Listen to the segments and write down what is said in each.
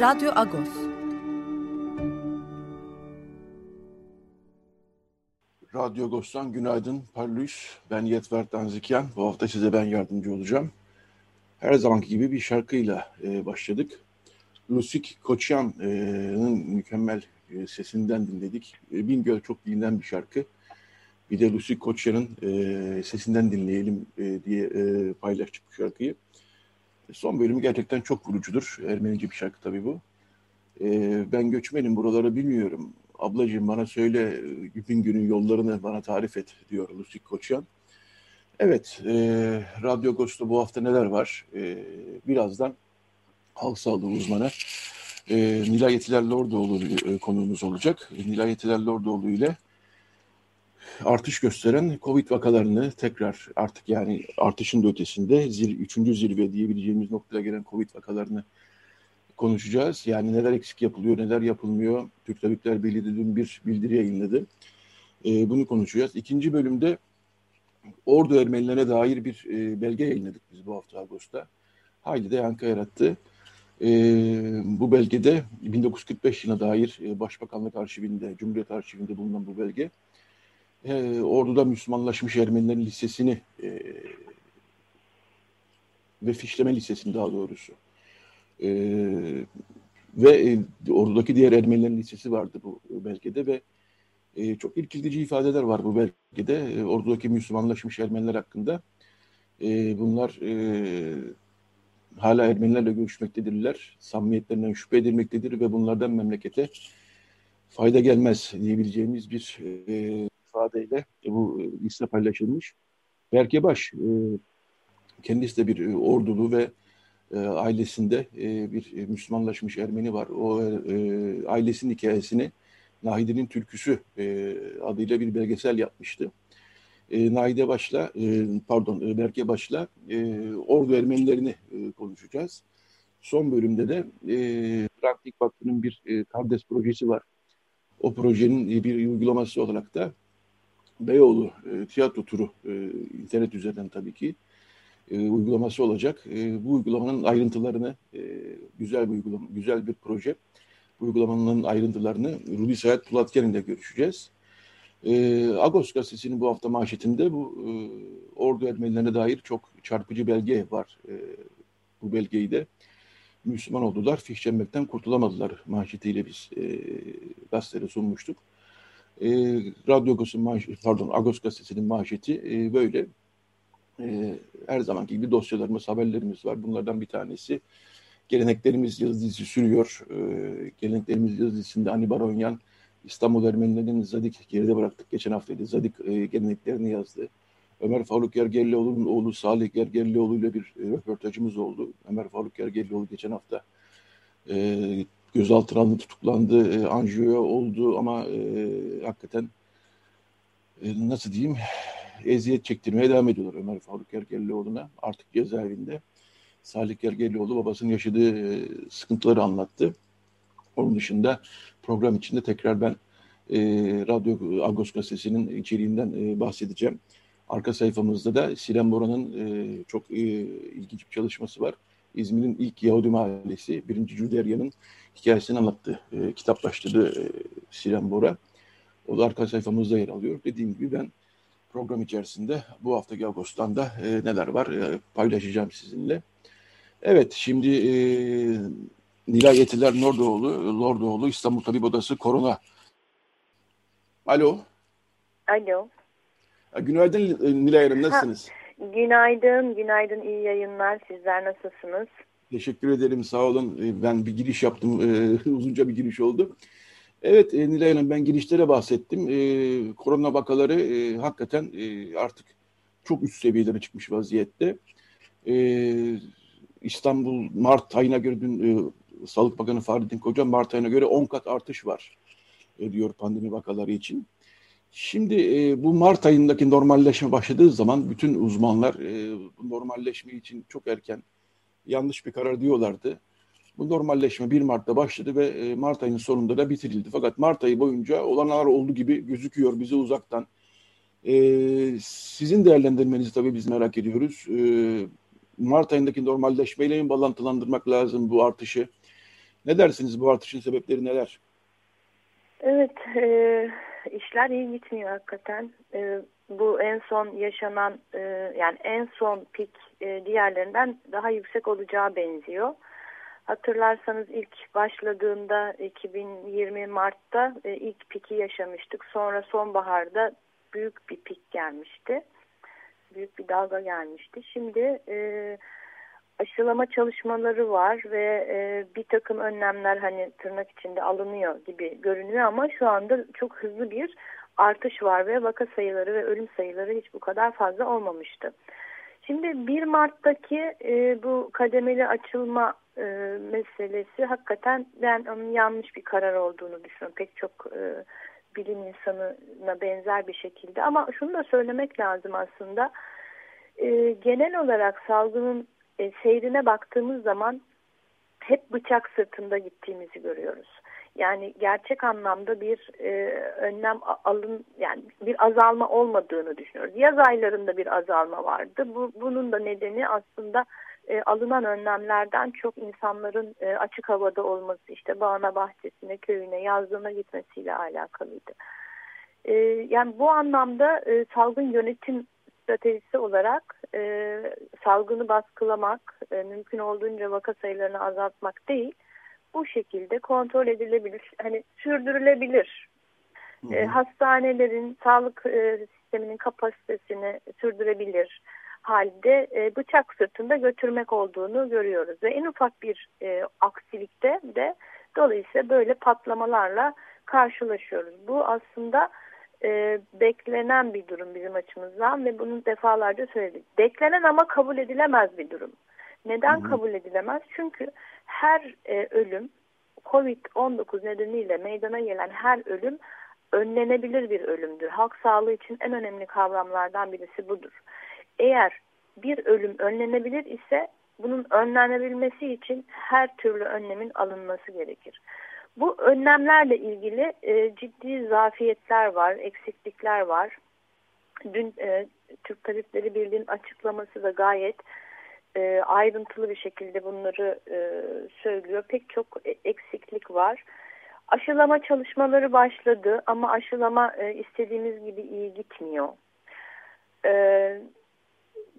Radyo Agos. Radyo Agos'tan günaydın, parlıyız. Ben Yetver Danzikyan. Bu hafta size ben yardımcı olacağım. Her zamanki gibi bir şarkıyla e, başladık. Lusik Koçyan'ın mükemmel e, sesinden dinledik. E, Bingöl çok bilinen bir şarkı. Bir de Lusik Koçyan'ın e, sesinden dinleyelim e, diye e, paylaştık bu şarkıyı. Son bölümü gerçekten çok vurucudur. Ermenice bir şarkı tabii bu. Ee, ben göçmenim buraları bilmiyorum. Ablacığım bana söyle gün günün yollarını bana tarif et diyor Lusik Koçyan. Evet, e, Radyo Agos'ta bu hafta neler var? E, birazdan halk sağlığı uzmanı e, Nilay Yetiler Lordoğlu e, konuğumuz olacak. Nilay Yetiler Lordoğlu ile artış gösteren Covid vakalarını tekrar artık yani artışın da ötesinde zir, üçüncü zirve diyebileceğimiz noktaya gelen Covid vakalarını konuşacağız. Yani neler eksik yapılıyor, neler yapılmıyor. Türk Tabipler Birliği de dün bir bildiri yayınladı. E, bunu konuşacağız. İkinci bölümde Ordu Ermenilerine dair bir e, belge yayınladık biz bu hafta Ağustos'ta. Hayli de yankı yarattı. E, bu belgede 1945 yılına dair e, Başbakanlık arşivinde, Cumhuriyet arşivinde bulunan bu belge e, orduda Müslümanlaşmış Ermenilerin listesini e, ve fişleme listesini daha doğrusu e, ve e, ordudaki diğer Ermenilerin listesi vardı bu belgede ve e, çok irkiltici ifadeler var bu belgede e, ordudaki Müslümanlaşmış Ermeniler hakkında. E, bunlar e, hala Ermenilerle görüşmektedirler, samimiyetlerinden şüphe edilmektedir ve bunlardan memlekete fayda gelmez diyebileceğimiz bir e, ifadeyle bu e, liste paylaşılmış. Berke Baş e, kendisi de bir e, ordulu ve ailesinde bir Müslümanlaşmış Ermeni var. O ailesinin hikayesini Nahide'nin Türküsü adıyla bir belgesel yapmıştı. Nahide Baş'la, pardon Berke Baş'la Ordu Ermenilerini konuşacağız. Son bölümde de Praktik Vakfı'nın bir kardeş projesi var. O projenin bir uygulaması olarak da Beyoğlu e, tiyatro turu e, internet üzerinden tabii ki e, uygulaması olacak. E, bu uygulamanın ayrıntılarını e, güzel bir uygulama, güzel bir proje. Bu uygulamanın ayrıntılarını Rudy Sayat Pulatken'in de görüşeceğiz. E, Agos gazetesinin bu hafta manşetinde bu e, Ordu Ermenilerine dair çok çarpıcı belge var. E, bu belgeyi de Müslüman oldular, fişlenmekten kurtulamadılar manşetiyle biz e, gazetede sunmuştuk. E, Radyo Agos'un pardon Agos gazetesinin manşeti e, böyle. E, her zamanki gibi dosyalarımız, haberlerimiz var. Bunlardan bir tanesi Geleneklerimiz yazı dizisi sürüyor. E, Geleneklerimiz yazı dizisinde Ani Baronyan İstanbul Ermenilerinin Zadik geride bıraktık. Geçen haftaydı. Zadik e, geleneklerini yazdı. Ömer Faruk Yergerlioğlu'nun oğlu Salih Yergerlioğlu ile bir e, röportajımız oldu. Ömer Faruk Yergerlioğlu geçen hafta e, gözaltına alındı, tutuklandı, e, anjiyo oldu ama e, hakikaten e, nasıl diyeyim eziyet çektirmeye devam ediyorlar Ömer Faruk Gergerlioğlu'na artık cezaevinde. Salih Gergerlioğlu babasının yaşadığı e, sıkıntıları anlattı. Onun dışında program içinde tekrar ben e, Radyo Agos gazetesinin içeriğinden e, bahsedeceğim. Arka sayfamızda da Silen Bora'nın e, çok e, ilginç bir çalışması var. İzmir'in ilk Yahudi mahallesi, birinci Cüderya'nın hikayesini anlattı, e, kitaplaştırdı e, Siren Bora. O da arka sayfamızda yer alıyor. Dediğim gibi ben program içerisinde bu haftaki Ağustos'tan da e, neler var e, paylaşacağım sizinle. Evet, şimdi e, Nilay Yetiler Nordoğlu, Lordoğlu İstanbul Tabip Odası Korona. Alo. Alo. Günaydın Nilay Hanım, nasılsınız? Ha. Günaydın, günaydın, iyi yayınlar. Sizler nasılsınız? Teşekkür ederim, sağ olun. Ee, ben bir giriş yaptım, ee, uzunca bir giriş oldu. Evet e, Nilay Hanım, ben girişlere bahsettim. Ee, korona vakaları e, hakikaten e, artık çok üst seviyelere çıkmış vaziyette. İstanbul Mart ayına göre dün Sağlık Bakanı Fahrettin Koca Mart ayına göre 10 kat artış var e, diyor pandemi vakaları için. Şimdi e, bu Mart ayındaki normalleşme başladığı zaman bütün uzmanlar e, bu normalleşme için çok erken yanlış bir karar diyorlardı. Bu normalleşme 1 Mart'ta başladı ve e, Mart ayının sonunda da bitirildi. Fakat Mart ayı boyunca olanlar olduğu gibi gözüküyor bize uzaktan. E, sizin değerlendirmenizi tabii biz merak ediyoruz. E, Mart ayındaki normalleşmeyle mi bağlantılandırmak lazım bu artışı? Ne dersiniz bu artışın sebepleri neler? Evet, e, işler iyi gitmiyor hakikaten. E, bu en son yaşanan e, yani en son pik e, diğerlerinden daha yüksek olacağı benziyor. Hatırlarsanız ilk başladığında 2020 Mart'ta e, ilk piki yaşamıştık. Sonra sonbaharda büyük bir pik gelmişti. Büyük bir dalga gelmişti. Şimdi e, aşılama çalışmaları var ve e, bir takım önlemler hani tırnak içinde alınıyor gibi görünüyor ama şu anda çok hızlı bir artış var ve vaka sayıları ve ölüm sayıları hiç bu kadar fazla olmamıştı. Şimdi 1 Mart'taki e, bu kademeli açılma e, meselesi hakikaten ben onun yanlış bir karar olduğunu düşünüyorum. Pek çok e, bilim insanına benzer bir şekilde ama şunu da söylemek lazım aslında. E, genel olarak salgının e, seyrine baktığımız zaman hep bıçak sırtında gittiğimizi görüyoruz. Yani gerçek anlamda bir e, önlem alın yani bir azalma olmadığını düşünüyoruz. Yaz aylarında bir azalma vardı. Bu, bunun da nedeni aslında e, alınan önlemlerden çok insanların e, açık havada olması, işte bağına, bahçesine, köyüne, yazlığına gitmesiyle alakalıydı. E, yani bu anlamda e, salgın yönetim stratejisi olarak e, salgını baskılamak, e, mümkün olduğunca vaka sayılarını azaltmak değil, bu şekilde kontrol edilebilir, hani sürdürülebilir. Hı E, hastanelerin, sağlık e, sisteminin kapasitesini sürdürebilir halde e, bıçak sırtında götürmek olduğunu görüyoruz. Ve en ufak bir e, aksilikte de dolayısıyla böyle patlamalarla karşılaşıyoruz. Bu aslında e, beklenen bir durum bizim açımızdan ve bunu defalarca söyledik. Beklenen ama kabul edilemez bir durum. Neden Hı -hı. kabul edilemez? Çünkü her e, ölüm COVID-19 nedeniyle meydana gelen her ölüm önlenebilir bir ölümdür. Halk sağlığı için en önemli kavramlardan birisi budur. Eğer bir ölüm önlenebilir ise bunun önlenebilmesi için her türlü önlemin alınması gerekir. Bu önlemlerle ilgili e, ciddi zafiyetler var, eksiklikler var. Dün e, Türk Tabipleri Birliği'nin açıklaması da gayet e, ayrıntılı bir şekilde bunları e, söylüyor. Pek çok e, eksiklik var. Aşılama çalışmaları başladı ama aşılama e, istediğimiz gibi iyi gitmiyor. E,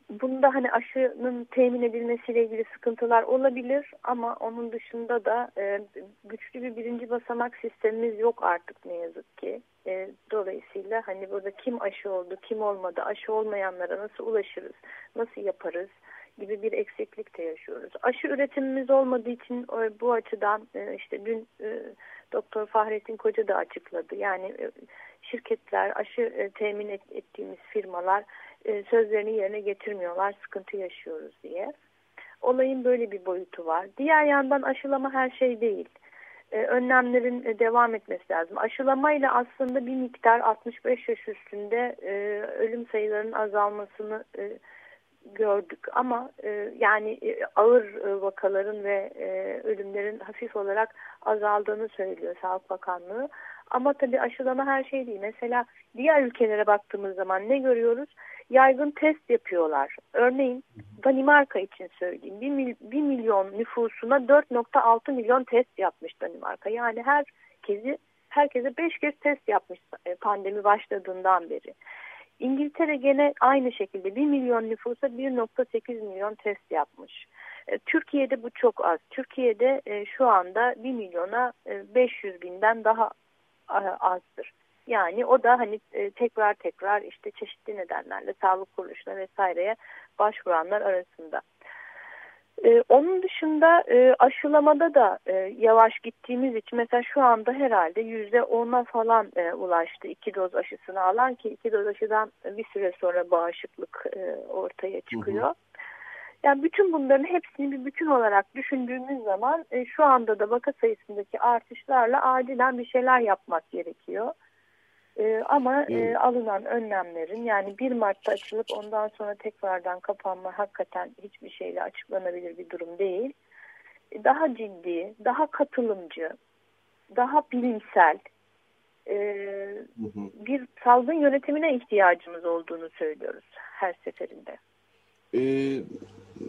bunda hani aşının temin edilmesiyle ilgili sıkıntılar olabilir ama onun dışında da e, güçlü bir birinci basamak sistemimiz yok artık ne yazık ki. E, dolayısıyla hani burada kim aşı oldu, kim olmadı, aşı olmayanlara nasıl ulaşırız, nasıl yaparız gibi bir eksiklik de yaşıyoruz. Aşı üretimimiz olmadığı için e, bu açıdan e, işte dün e, Doktor Fahrettin Koca da açıkladı. Yani şirketler, aşı temin et, ettiğimiz firmalar e, sözlerini yerine getirmiyorlar, sıkıntı yaşıyoruz diye. Olayın böyle bir boyutu var. Diğer yandan aşılama her şey değil. E, önlemlerin e, devam etmesi lazım. Aşılamayla aslında bir miktar 65 yaş üstünde ölüm sayılarının azalmasını gördük ama yani ağır vakaların ve ölümlerin hafif olarak azaldığını söylüyor Sağlık Bakanlığı. Ama tabii aşılama her şey değil. Mesela diğer ülkelere baktığımız zaman ne görüyoruz? Yaygın test yapıyorlar. Örneğin Danimarka için söyleyeyim. 1, mil, 1 milyon nüfusuna 4.6 milyon test yapmış Danimarka. Yani herkesi herkese 5 kez test yapmış e, pandemi başladığından beri. İngiltere gene aynı şekilde 1 milyon nüfusa 1.8 milyon test yapmış. E, Türkiye'de bu çok az. Türkiye'de e, şu anda 1 milyona 500 binden daha azdır. Yani o da hani tekrar tekrar işte çeşitli nedenlerle sağlık kuruluşuna vesaireye başvuranlar arasında. Ee, onun dışında e, aşılamada da e, yavaş gittiğimiz için mesela şu anda herhalde yüzde ona falan e, ulaştı iki doz aşısını alan ki iki doz aşıdan bir süre sonra bağışıklık e, ortaya çıkıyor. Hı hı. Yani bütün bunların hepsini bir bütün olarak düşündüğümüz zaman e, şu anda da vaka sayısındaki artışlarla acilen bir şeyler yapmak gerekiyor. E, ama e, alınan önlemlerin yani 1 Mart'ta açılıp ondan sonra tekrardan kapanma hakikaten hiçbir şeyle açıklanabilir bir durum değil. E, daha ciddi, daha katılımcı, daha bilimsel e, bir salgın yönetimine ihtiyacımız olduğunu söylüyoruz her seferinde. E,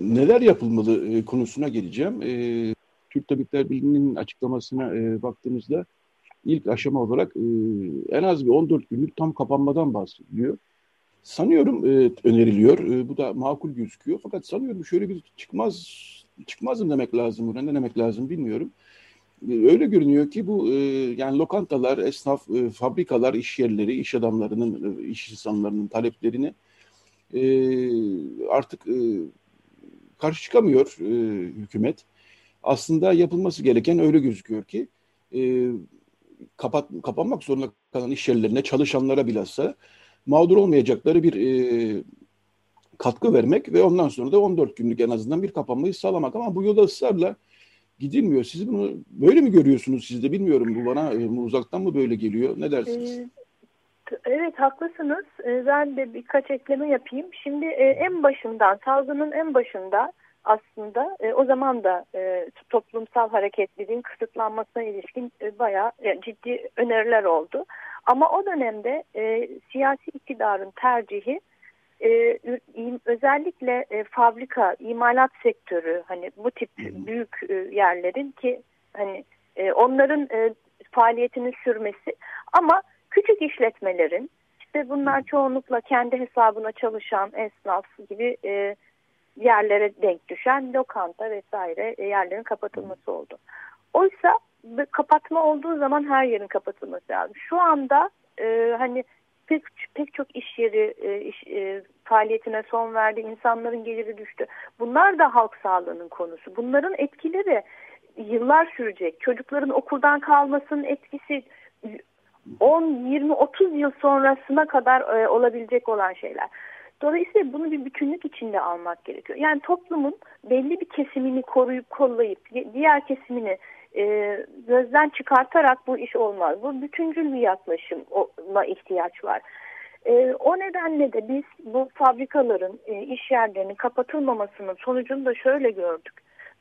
neler yapılmalı e, konusuna geleceğim. E, Türk Tabipler Birliği'nin açıklamasına e, baktığımızda ilk aşama olarak e, en az bir 14 günlük tam kapanmadan bahsediliyor. Sanıyorum e, öneriliyor. E, bu da makul gözüküyor. Fakat sanıyorum şöyle bir çıkmaz çıkmazım demek lazım. Buna ne demek lazım bilmiyorum. E, öyle görünüyor ki bu e, yani lokantalar, esnaf, e, fabrikalar, iş yerleri, iş adamlarının, e, iş insanlarının taleplerini e, artık e, karşı çıkamıyor e, hükümet. Aslında yapılması gereken öyle gözüküyor ki e, kapat, kapanmak zorunda kalan iş yerlerine, çalışanlara bilhassa mağdur olmayacakları bir e, katkı vermek ve ondan sonra da 14 günlük en azından bir kapanmayı sağlamak. Ama bu yolda ısrarla gidilmiyor. Siz bunu böyle mi görüyorsunuz siz de bilmiyorum. Bu bana e, uzaktan mı böyle geliyor? Ne dersiniz? Ee, evet haklısınız. Ee, ben de birkaç ekleme yapayım. Şimdi e, en başından, salgının en başında aslında e, o zaman da e, toplumsal hareketliliğin kısıtlanmasına ilişkin bayağı ciddi öneriler oldu. Ama o dönemde siyasi iktidarın tercihi özellikle fabrika, imalat sektörü hani bu tip büyük yerlerin ki hani onların faaliyetinin sürmesi ama küçük işletmelerin işte bunlar çoğunlukla kendi hesabına çalışan esnaf gibi e, yerlere denk düşen lokanta vesaire e, yerlerin kapatılması oldu. Oysa kapatma olduğu zaman her yerin kapatılması lazım. Şu anda e, hani pek, pek çok iş yeri e, iş, e, faaliyetine son verdi, insanların geliri düştü. Bunlar da halk sağlığının konusu. Bunların etkileri yıllar sürecek. Çocukların okuldan kalmasının etkisi 10, 20, 30 yıl sonrasına kadar e, olabilecek olan şeyler. Dolayısıyla bunu bir bütünlük içinde almak gerekiyor. Yani toplumun belli bir kesimini koruyup kollayıp diğer kesimini e, gözden çıkartarak bu iş olmaz. Bu bütüncül bir yaklaşıma ihtiyaç var. E, o nedenle de biz bu fabrikaların, e, iş yerlerinin kapatılmamasının sonucunu da şöyle gördük.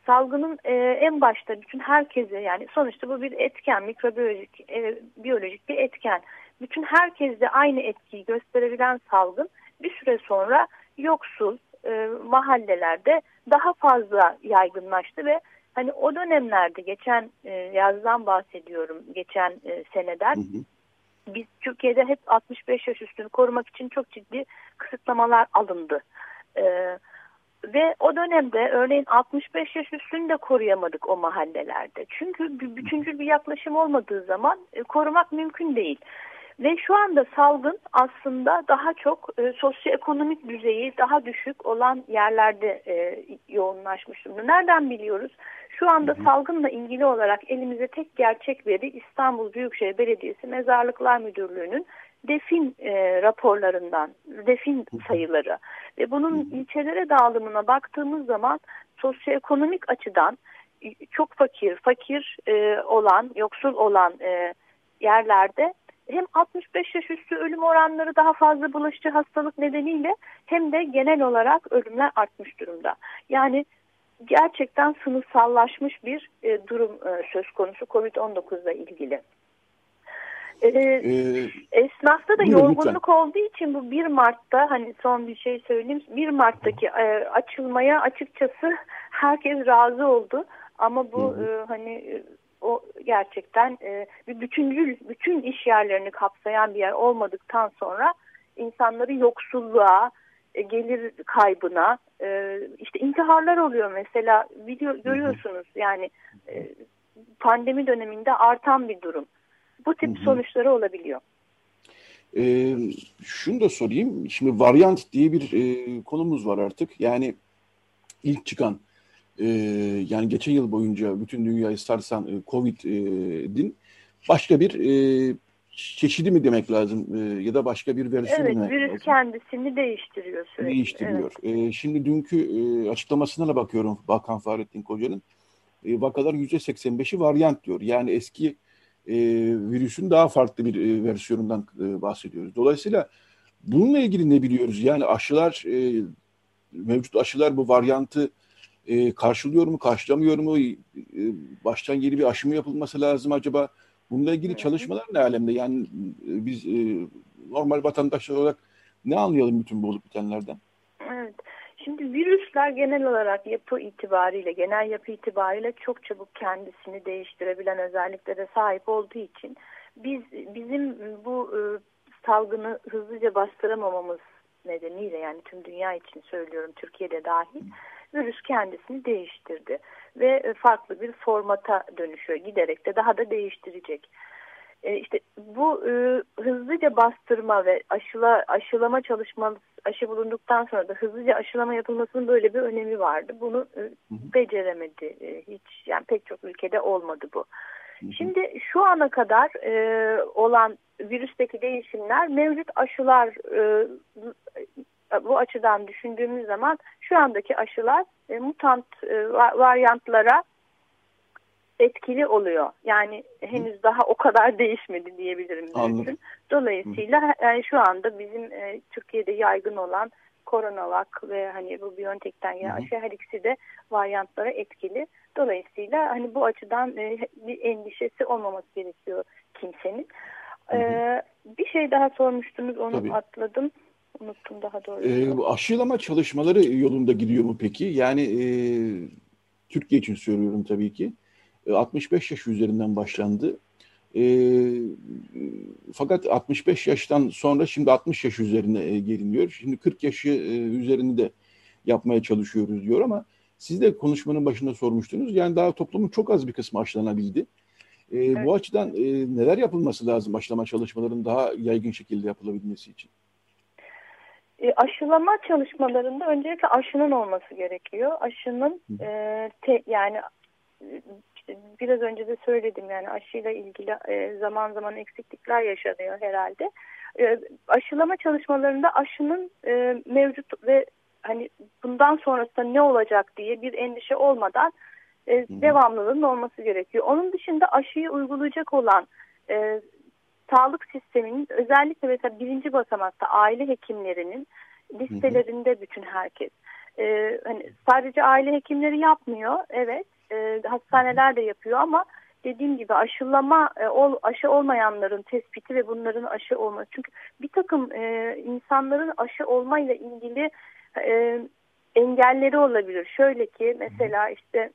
Salgının e, en başta bütün herkese yani sonuçta bu bir etken, mikrobiyolojik, e, biyolojik bir etken. Bütün herkeste aynı etkiyi gösterebilen salgın bir süre sonra yoksul e, mahallelerde daha fazla yaygınlaştı ve hani o dönemlerde geçen e, yazdan bahsediyorum geçen e, seneden hı hı. biz Türkiye'de hep 65 yaş üstünü korumak için çok ciddi kısıtlamalar alındı. E, ve o dönemde örneğin 65 yaş üstünü de koruyamadık o mahallelerde. Çünkü bütüncül bir yaklaşım olmadığı zaman e, korumak mümkün değil. Ve şu anda salgın aslında daha çok e, sosyoekonomik düzeyi daha düşük olan yerlerde e, yoğunlaşmış durumda. Nereden biliyoruz? Şu anda salgınla ilgili olarak elimize tek gerçek veri İstanbul Büyükşehir Belediyesi Mezarlıklar Müdürlüğü'nün defin e, raporlarından, defin sayıları ve bunun ilçelere dağılımına baktığımız zaman sosyoekonomik açıdan çok fakir, fakir e, olan, yoksul olan e, yerlerde hem 65 yaş üstü ölüm oranları daha fazla bulaşıcı hastalık nedeniyle hem de genel olarak ölümler artmış durumda. Yani gerçekten sınıfsallaşmış bir e, durum e, söz konusu COVID-19 ile ilgili. Ee, ee, esnafta da yorgunluk lütfen. olduğu için bu 1 Mart'ta hani son bir şey söyleyeyim 1 Mart'taki e, açılmaya açıkçası herkes razı oldu. Ama bu e, hani e, o gerçekten e, bir bütüncül bütün iş yerlerini kapsayan bir yer olmadıktan sonra insanları yoksulluğa e, gelir kaybına e, işte intiharlar oluyor mesela. Video görüyorsunuz yani e, pandemi döneminde artan bir durum bu tip sonuçları olabiliyor. E, şunu da sorayım şimdi varyant diye bir e, konumuz var artık yani ilk çıkan e, yani geçen yıl boyunca bütün dünyayı sarsan e, Covid'in başka bir e, çeşidi mi demek lazım e, ya da başka bir versiyon evet, mu? Evet, virüs lazım? kendisini değiştiriyor sürekli. Değiştiriyor. Evet. E, şimdi dünkü e, açıklamasına da bakıyorum Bakan Fahrettin Koca'nın. E, vakaların %85'i varyant diyor. Yani eski e, virüsün daha farklı bir e, versiyonundan e, bahsediyoruz. Dolayısıyla bununla ilgili ne biliyoruz? Yani aşılar, e, mevcut aşılar bu varyantı e, karşılıyor mu, karşılamıyor mu? E, baştan yeni bir aşı mı yapılması lazım acaba? Bununla ilgili çalışmalar ne alemde? Yani e, biz e, normal vatandaşlar olarak ne anlayalım bütün bu olup bitenlerden? Şimdi virüsler genel olarak yapı itibariyle, genel yapı itibariyle çok çabuk kendisini değiştirebilen özelliklere sahip olduğu için biz bizim bu e, salgını hızlıca bastıramamamız nedeniyle yani tüm dünya için söylüyorum Türkiye'de dahil virüs kendisini değiştirdi ve e, farklı bir formata dönüşüyor giderek de daha da değiştirecek. E, işte bu e, hızlıca bastırma ve aşıla, aşılama çalışması aşı bulunduktan sonra da hızlıca aşılama yapılmasının böyle bir önemi vardı. Bunu e, beceremedi e, hiç yani pek çok ülkede olmadı bu. Şimdi şu ana kadar e, olan virüsteki değişimler mevcut aşılar e, bu açıdan düşündüğümüz zaman şu andaki aşılar e, mutant e, varyantlara etkili oluyor. Yani henüz daha o kadar değişmedi diyebilirim. Anladım. Dolayısıyla yani e, şu anda bizim e, Türkiye'de yaygın olan koronavak ve hani bu Biontech'ten gelen aşı her ikisi de varyantlara etkili. Dolayısıyla hani bu açıdan e, bir endişesi olmaması gerekiyor kimsenin. Ee, bir şey daha sormuştunuz onu Tabii. atladım. Unuttum daha doğrusu. Ee, aşılama çalışmaları yolunda gidiyor mu peki? Yani e, Türkiye için söylüyorum tabii ki. 65 yaş üzerinden başlandı. E, fakat 65 yaştan sonra şimdi 60 yaş üzerine e, geliniyor. Şimdi 40 yaşı e, üzerini de yapmaya çalışıyoruz diyor ama siz de konuşmanın başında sormuştunuz. Yani daha toplumun çok az bir kısmı aşılanabildi. E, evet. Bu açıdan e, neler yapılması lazım aşılama çalışmalarının daha yaygın şekilde yapılabilmesi için? E, aşılama çalışmalarında öncelikle aşının olması gerekiyor. Aşının e, te, yani biraz önce de söyledim yani aşıyla ilgili e, zaman zaman eksiklikler yaşanıyor herhalde. E, aşılama çalışmalarında aşının e, mevcut ve hani bundan sonrasında ne olacak diye bir endişe olmadan devamlılığının olması gerekiyor. Onun dışında aşıyı uygulayacak olan sağlık sisteminin özellikle mesela birinci basamakta aile hekimlerinin listelerinde bütün herkes. E, hani sadece aile hekimleri yapmıyor evet e, hastaneler de yapıyor ama dediğim gibi aşılama e, ol, aşı olmayanların tespiti ve bunların aşı olması. Çünkü bir takım e, insanların aşı olmayla ilgili e, engelleri olabilir. Şöyle ki mesela işte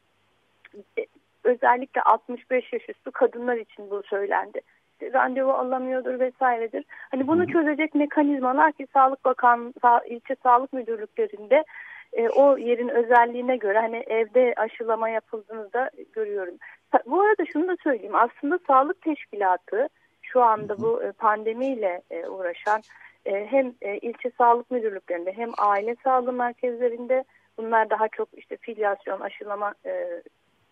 e, özellikle 65 yaş üstü kadınlar için bu söylendi. İşte randevu alamıyordur vesairedir. Hani bunu çözecek mekanizmalar ki Sağlık Bakan Sa ilçe sağlık müdürlüklerinde e, o yerin özelliğine göre hani evde aşılama yapıldığını da görüyorum. Bu arada şunu da söyleyeyim. Aslında sağlık teşkilatı şu anda bu e, pandemiyle e, uğraşan e, hem ilçe sağlık müdürlüklerinde hem aile sağlığı merkezlerinde bunlar daha çok işte filyasyon, aşılama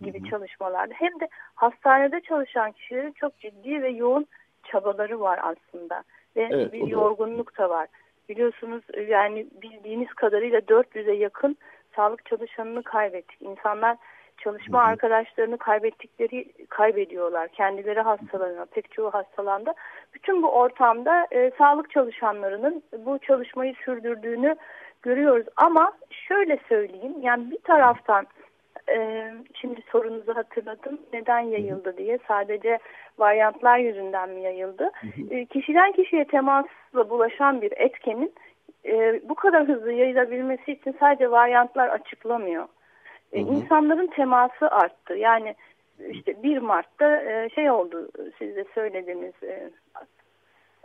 gibi çalışmalarda hem de hastanede çalışan kişilerin çok ciddi ve yoğun çabaları var aslında ve evet, bir yorgunluk da var. Biliyorsunuz yani bildiğiniz kadarıyla 400'e yakın sağlık çalışanını kaybettik. İnsanlar çalışma hı hı. arkadaşlarını kaybettikleri kaybediyorlar. Kendileri hastalanıyor. Pek çoğu hastalandı. Bütün bu ortamda e, sağlık çalışanlarının bu çalışmayı sürdürdüğünü görüyoruz. Ama şöyle söyleyeyim. Yani bir taraftan e, şimdi sorunuzu hatırladım. Neden yayıldı diye. Sadece varyantlar yüzünden mi yayıldı? E, kişiden kişiye temasla bulaşan bir etkenin e, bu kadar hızlı yayılabilmesi için sadece varyantlar açıklamıyor. E, insanların teması arttı. Yani işte 1 Mart'ta e, şey oldu siz de söylediğiniz e,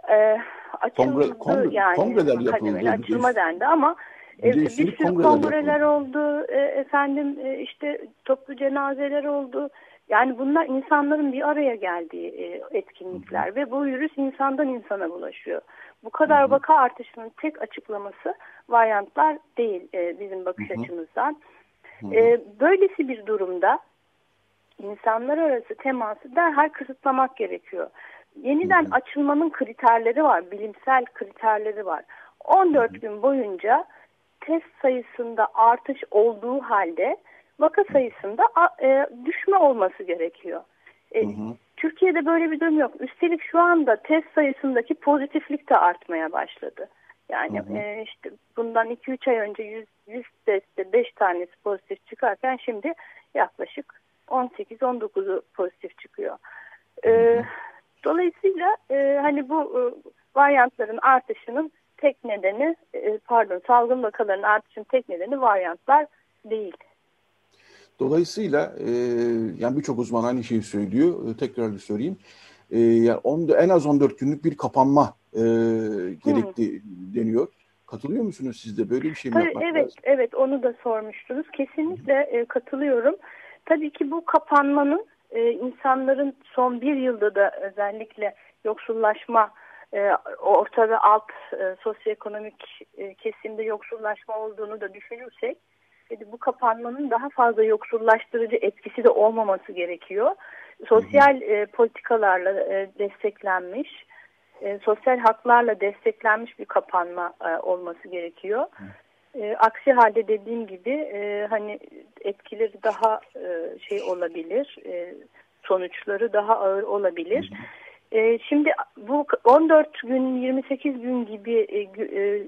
e, açıldı kongre, kongre, yani. Kongreler yapıldı. Açılma dendi ama bir sürü kongreler, kongreler oldu. E, efendim e, işte toplu cenazeler oldu. Yani bunlar insanların bir araya geldiği e, etkinlikler Hı -hı. ve bu virüs insandan insana bulaşıyor. Bu kadar Hı -hı. vaka artışının tek açıklaması varyantlar değil bizim bakış Hı -hı. açımızdan. Hı -hı. Böylesi bir durumda insanlar arası teması derhal kısıtlamak gerekiyor. yeniden açılmanın kriterleri var, bilimsel kriterleri var. 14 gün boyunca test sayısında artış olduğu halde vaka sayısında e, düşme olması gerekiyor. E, hı hı. Türkiye'de böyle bir durum yok. Üstelik şu anda test sayısındaki pozitiflik de artmaya başladı. Yani hı hı. E, işte bundan 2-3 ay önce 100, 100 testte 5 tanesi pozitif çıkarken şimdi yaklaşık 18-19'u pozitif çıkıyor. E, dolayısıyla e, hani bu e, varyantların artışının tek nedeni e, pardon salgın vakalarının artışının tek nedeni varyantlar değil. Dolayısıyla e, yani birçok uzman aynı şeyi söylüyor. E, tekrar bir söyleyeyim. E, yani on, en az 14 günlük bir kapanma e, gerekli Hı. deniyor. Katılıyor musunuz siz de böyle bir şey mi Tabii, yapmak evet, lazım? Evet, onu da sormuştunuz. Kesinlikle e, katılıyorum. Tabii ki bu kapanmanın e, insanların son bir yılda da özellikle yoksullaşma, e, orta ve alt e, sosyoekonomik e, kesimde yoksullaşma olduğunu da düşünürsek, bu kapanmanın daha fazla yoksullaştırıcı etkisi de olmaması gerekiyor. Sosyal e, politikalarla e, desteklenmiş, e, sosyal haklarla desteklenmiş bir kapanma e, olması gerekiyor. E, aksi halde dediğim gibi e, hani etkileri daha e, şey olabilir, e, sonuçları daha ağır olabilir. E, şimdi bu 14 gün, 28 gün gibi e, e,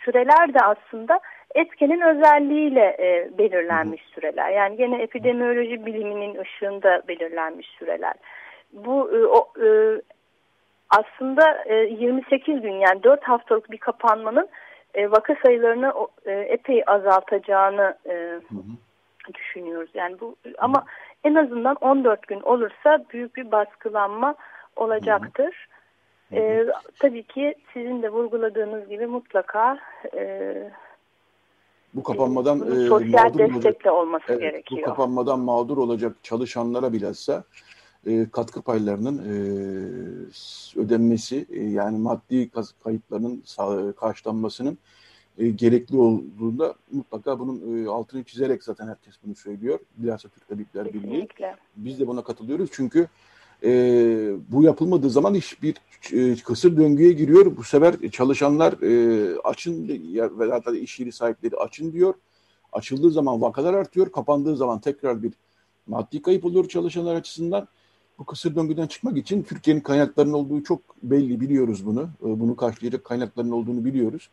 süreler de aslında etkenin özelliğiyle e, belirlenmiş süreler. Yani gene epidemioloji biliminin ışığında belirlenmiş süreler. Bu e, o, e, aslında e, 28 gün yani 4 haftalık bir kapanmanın e, vaka sayılarını e, epey azaltacağını e, hı hı. düşünüyoruz. Yani bu ama en azından 14 gün olursa büyük bir baskılanma olacaktır. Hı hı. E, tabii ki sizin de vurguladığınız gibi mutlaka e, bu kapanmadan e, sosyal destekle olacak, olması evet, gerekiyor. Bu kapanmadan mağdur olacak çalışanlara bilhassa e, katkı paylarının e, ödenmesi e, yani maddi kayıplarının karşılanmasının e, gerekli olduğunda mutlaka bunun e, altını çizerek zaten herkes bunu söylüyor. Bilhassa Türk Tabipler Birliği. Biz de buna katılıyoruz çünkü e, bu yapılmadığı zaman iş bir e, kısır döngüye giriyor. Bu sefer çalışanlar e, açın ve hatta iş yeri sahipleri açın diyor. Açıldığı zaman vakalar artıyor. Kapandığı zaman tekrar bir maddi kayıp oluyor çalışanlar açısından. Bu kısır döngüden çıkmak için Türkiye'nin kaynaklarının olduğu çok belli biliyoruz bunu. E, bunu karşılayacak kaynakların olduğunu biliyoruz.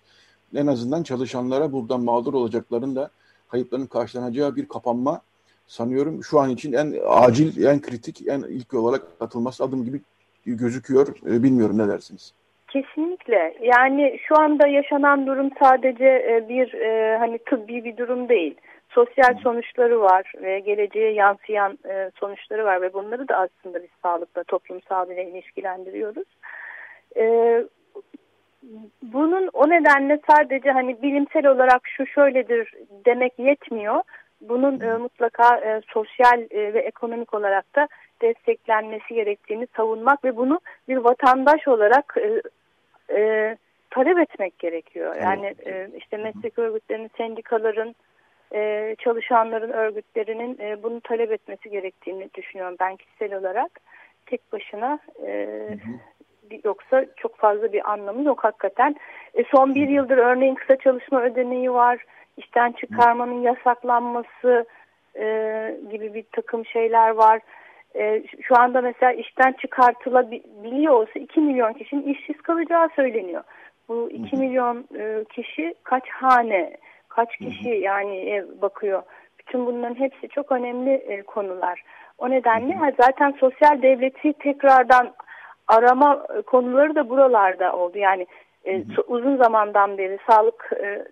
En azından çalışanlara buradan mağdur olacakların da kayıpların karşılanacağı bir kapanma sanıyorum şu an için en acil, en kritik, en ilk olarak atılması adım gibi gözüküyor. E, bilmiyorum ne dersiniz? Kesinlikle. Yani şu anda yaşanan durum sadece e, bir e, hani tıbbi bir durum değil. Sosyal sonuçları var ve geleceğe yansıyan sonuçları var ve bunları da aslında biz sağlıkla, toplum sağlığıyla ilişkilendiriyoruz. Bunun o nedenle sadece hani bilimsel olarak şu şöyledir demek yetmiyor bunun e, mutlaka e, sosyal e, ve ekonomik olarak da desteklenmesi gerektiğini savunmak ve bunu bir vatandaş olarak e, e, talep etmek gerekiyor. Yani e, işte meslek örgütlerinin, sendikaların, e, çalışanların örgütlerinin e, bunu talep etmesi gerektiğini düşünüyorum ben kişisel olarak. Tek başına e, yoksa çok fazla bir anlamı yok hakikaten. E, son bir yıldır örneğin kısa çalışma ödeneği var işten çıkarmanın yasaklanması e, gibi bir takım şeyler var. E, şu anda mesela işten çıkartılabiliyor olsa 2 milyon kişinin işsiz kalacağı söyleniyor. Bu 2 milyon e, kişi kaç hane, kaç kişi yani e, bakıyor. Bütün bunların hepsi çok önemli e, konular. O nedenle zaten sosyal devleti tekrardan arama konuları da buralarda oldu. Yani e, uzun zamandan beri sağlık e,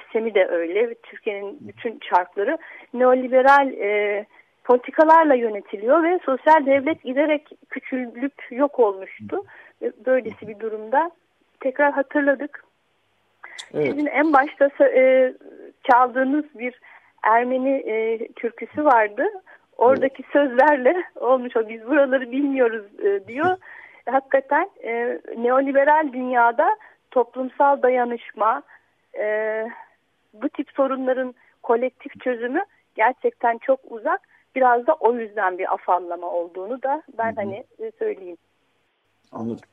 sistemi de öyle. Türkiye'nin bütün çarkları neoliberal e, politikalarla yönetiliyor ve sosyal devlet giderek küçülüp yok olmuştu. Böylesi bir durumda tekrar hatırladık. Evet. Sizin en başta e, çaldığınız bir Ermeni e, türküsü vardı. Oradaki evet. sözlerle olmuş o biz buraları bilmiyoruz e, diyor. Hakikaten e, neoliberal dünyada toplumsal dayanışma, e, bu tip sorunların kolektif çözümü gerçekten çok uzak. Biraz da o yüzden bir afallama olduğunu da ben hani e, söyleyeyim. Anladım.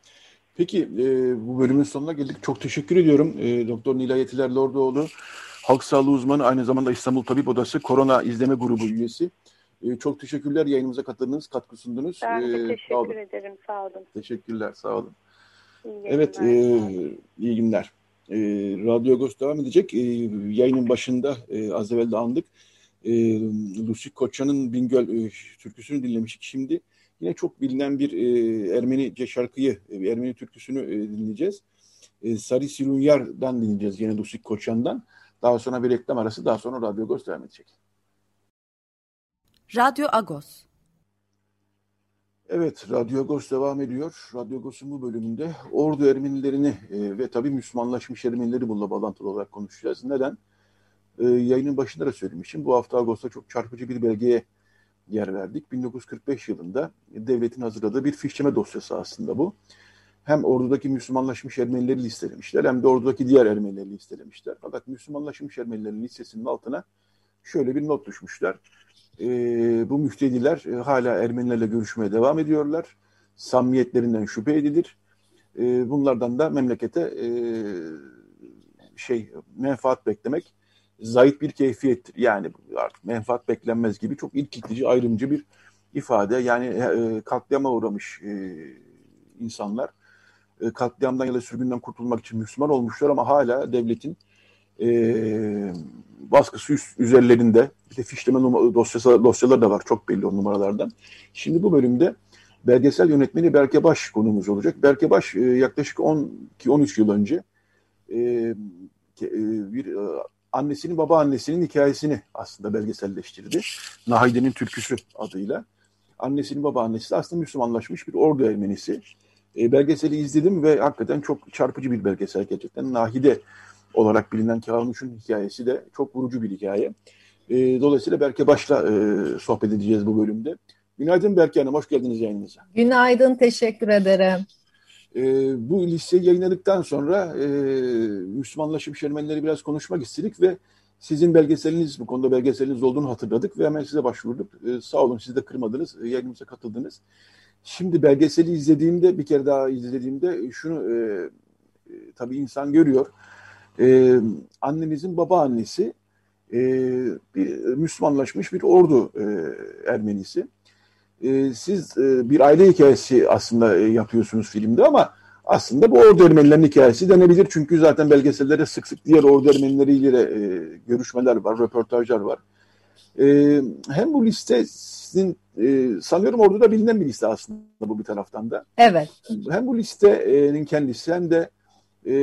Peki e, bu bölümün sonuna geldik. Çok teşekkür ediyorum. E, Doktor Nilay Yetiler Lordoğlu, halk sağlığı uzmanı, aynı zamanda İstanbul Tabip Odası Korona İzleme Grubu üyesi. E, çok teşekkürler yayınımıza katıldınız, katkı sundunuz. Ben de teşekkür e, ederim, sağ olun. Teşekkürler, sağ olun. İyi evet, e, iyi günler. E, Radyo Agos devam edecek. E, yayının başında e, az evvel de andık. E, Lucy Koçan'ın Bingöl e, türküsünü dinlemiştik. Şimdi yine çok bilinen bir e, Ermenice şarkıyı, e, Ermeni türküsünü e, dinleyeceğiz. E, Sari Silunyar'dan dinleyeceğiz yine Lucy Koçan'dan. Daha sonra bir reklam arası, daha sonra Radyo Agos devam edecek. Radyo Agos Evet, Radyo Agos devam ediyor. Radyo Agos'un bu bölümünde Ordu Ermenilerini e, ve tabii Müslümanlaşmış Ermenileri bununla bağlantılı olarak konuşacağız. Neden? E, yayının başında da söylemişim. Bu hafta Agos'ta çok çarpıcı bir belgeye yer verdik. 1945 yılında devletin hazırladığı bir fişleme dosyası aslında bu. Hem ordudaki Müslümanlaşmış Ermenileri listelemişler hem de ordudaki diğer Ermenileri listelemişler. Fakat Müslümanlaşmış Ermenilerin listesinin altına şöyle bir not düşmüşler e, bu müftediler e, hala Ermenilerle görüşmeye devam ediyorlar. Samimiyetlerinden şüphe edilir. E, bunlardan da memlekete e, şey menfaat beklemek zayıf bir keyfiyettir. Yani artık menfaat beklenmez gibi çok ilkitici, ayrımcı bir ifade. Yani e, katliama uğramış e, insanlar e, katliamdan ya da sürgünden kurtulmak için Müslüman olmuşlar ama hala devletin e, baskısı üst, üzerlerinde bir de fişleme dosyası, dosyaları da var çok belli o numaralardan. Şimdi bu bölümde belgesel yönetmeni Berke Baş konumuz olacak. Berke Baş e, yaklaşık 12-13 yıl önce e, e, bir annesinin baba annesinin hikayesini aslında belgeselleştirdi. Nahide'nin Türküsü adıyla. Annesinin baba annesi de aslında Müslümanlaşmış bir ordu Ermenisi. belgeseli izledim ve hakikaten çok çarpıcı bir belgesel gerçekten. Nahide olarak bilinen Kavmuş'un hikayesi de çok vurucu bir hikaye. E, dolayısıyla Berke Baş'la e, sohbet edeceğiz bu bölümde. Günaydın Berke Hanım, hoş geldiniz yayınımıza. Günaydın, teşekkür ederim. E, bu listeyi yayınladıktan sonra e, Müslümanlaşmış Ermenileri biraz konuşmak istedik ve sizin belgeseliniz, bu konuda belgeseliniz olduğunu hatırladık ve hemen size başvurduk. E, sağ olun siz de kırmadınız, e, yayınımıza katıldınız. Şimdi belgeseli izlediğimde, bir kere daha izlediğimde şunu e, e, tabii insan görüyor e, annemizin babaannesi e, bir Müslümanlaşmış bir ordu e, Ermenisi. E, siz e, bir aile hikayesi aslında e, yapıyorsunuz filmde ama aslında bu ordu Ermenilerin hikayesi denebilir. Çünkü zaten belgesellerde sık sık diğer ordu Ermenileriyle e, görüşmeler var, röportajlar var. E, hem bu liste sizin e, sanıyorum orduda bilinen bir liste aslında bu bir taraftan da. Evet. Hem bu listenin kendisi hem de e,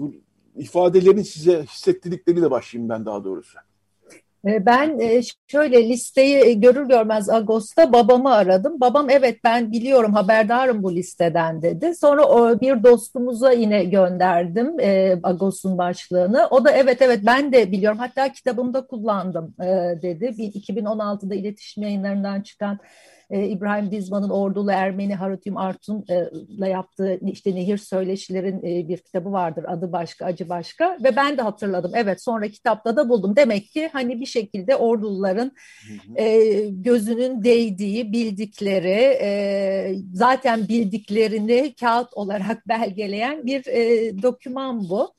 bu ifadelerini size hissettirdikleriyle başlayayım ben daha doğrusu. Ee, ben e, şöyle listeyi e, görür görmez Ağustos'ta babamı aradım. Babam evet ben biliyorum haberdarım bu listeden dedi. Sonra bir dostumuza yine gönderdim e, Ağustos'un başlığını. O da evet evet ben de biliyorum hatta kitabımda kullandım dedi. 2016'da iletişim yayınlarından çıkan e, İbrahim Dizman'ın Ordulu Ermeni Harutyum Artun'la yaptığı işte Nehir Söyleşilerin e, bir kitabı vardır. Adı başka, acı başka ve ben de hatırladım. Evet sonra kitapta da buldum. Demek ki hani bir şekilde Orduluların e, gözünün değdiği, bildikleri, e, zaten bildiklerini kağıt olarak belgeleyen bir e, doküman bu.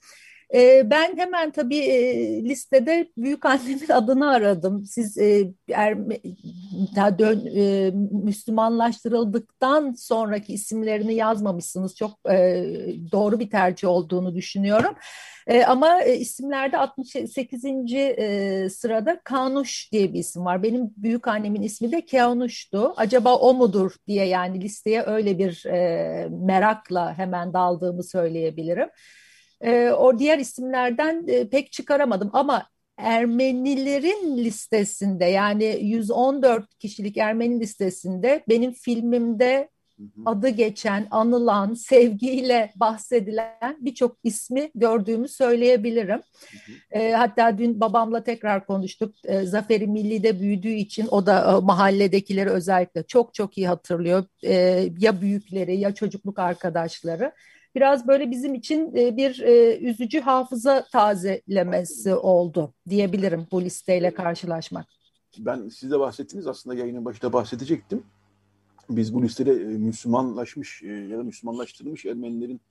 E, ben hemen tabii e, listede büyük annemin adını aradım. Siz e, er, daha dön, e, Müslümanlaştırıldıktan sonraki isimlerini yazmamışsınız. Çok e, doğru bir tercih olduğunu düşünüyorum. E, ama e, isimlerde 68. E, sırada Kanuş diye bir isim var. Benim büyük annemin ismi de Keonuş'tu. Acaba o mudur diye yani listeye öyle bir e, merakla hemen daldığımı söyleyebilirim. E, o diğer isimlerden e, pek çıkaramadım ama Ermenilerin listesinde yani 114 kişilik Ermeni listesinde benim filmimde adı geçen, anılan, sevgiyle bahsedilen birçok ismi gördüğümü söyleyebilirim. E, hatta dün babamla tekrar konuştuk. E, Zaferi Milli'de büyüdüğü için o da e, mahalledekileri özellikle çok çok iyi hatırlıyor. E, ya büyükleri ya çocukluk arkadaşları biraz böyle bizim için e, bir e, üzücü hafıza tazelemesi oldu diyebilirim bu listeyle karşılaşmak. Ben size bahsettiniz aslında yayının başında bahsedecektim. biz bu listede Müslümanlaşmış ya da Müslümanlaştırılmış Ermenilerin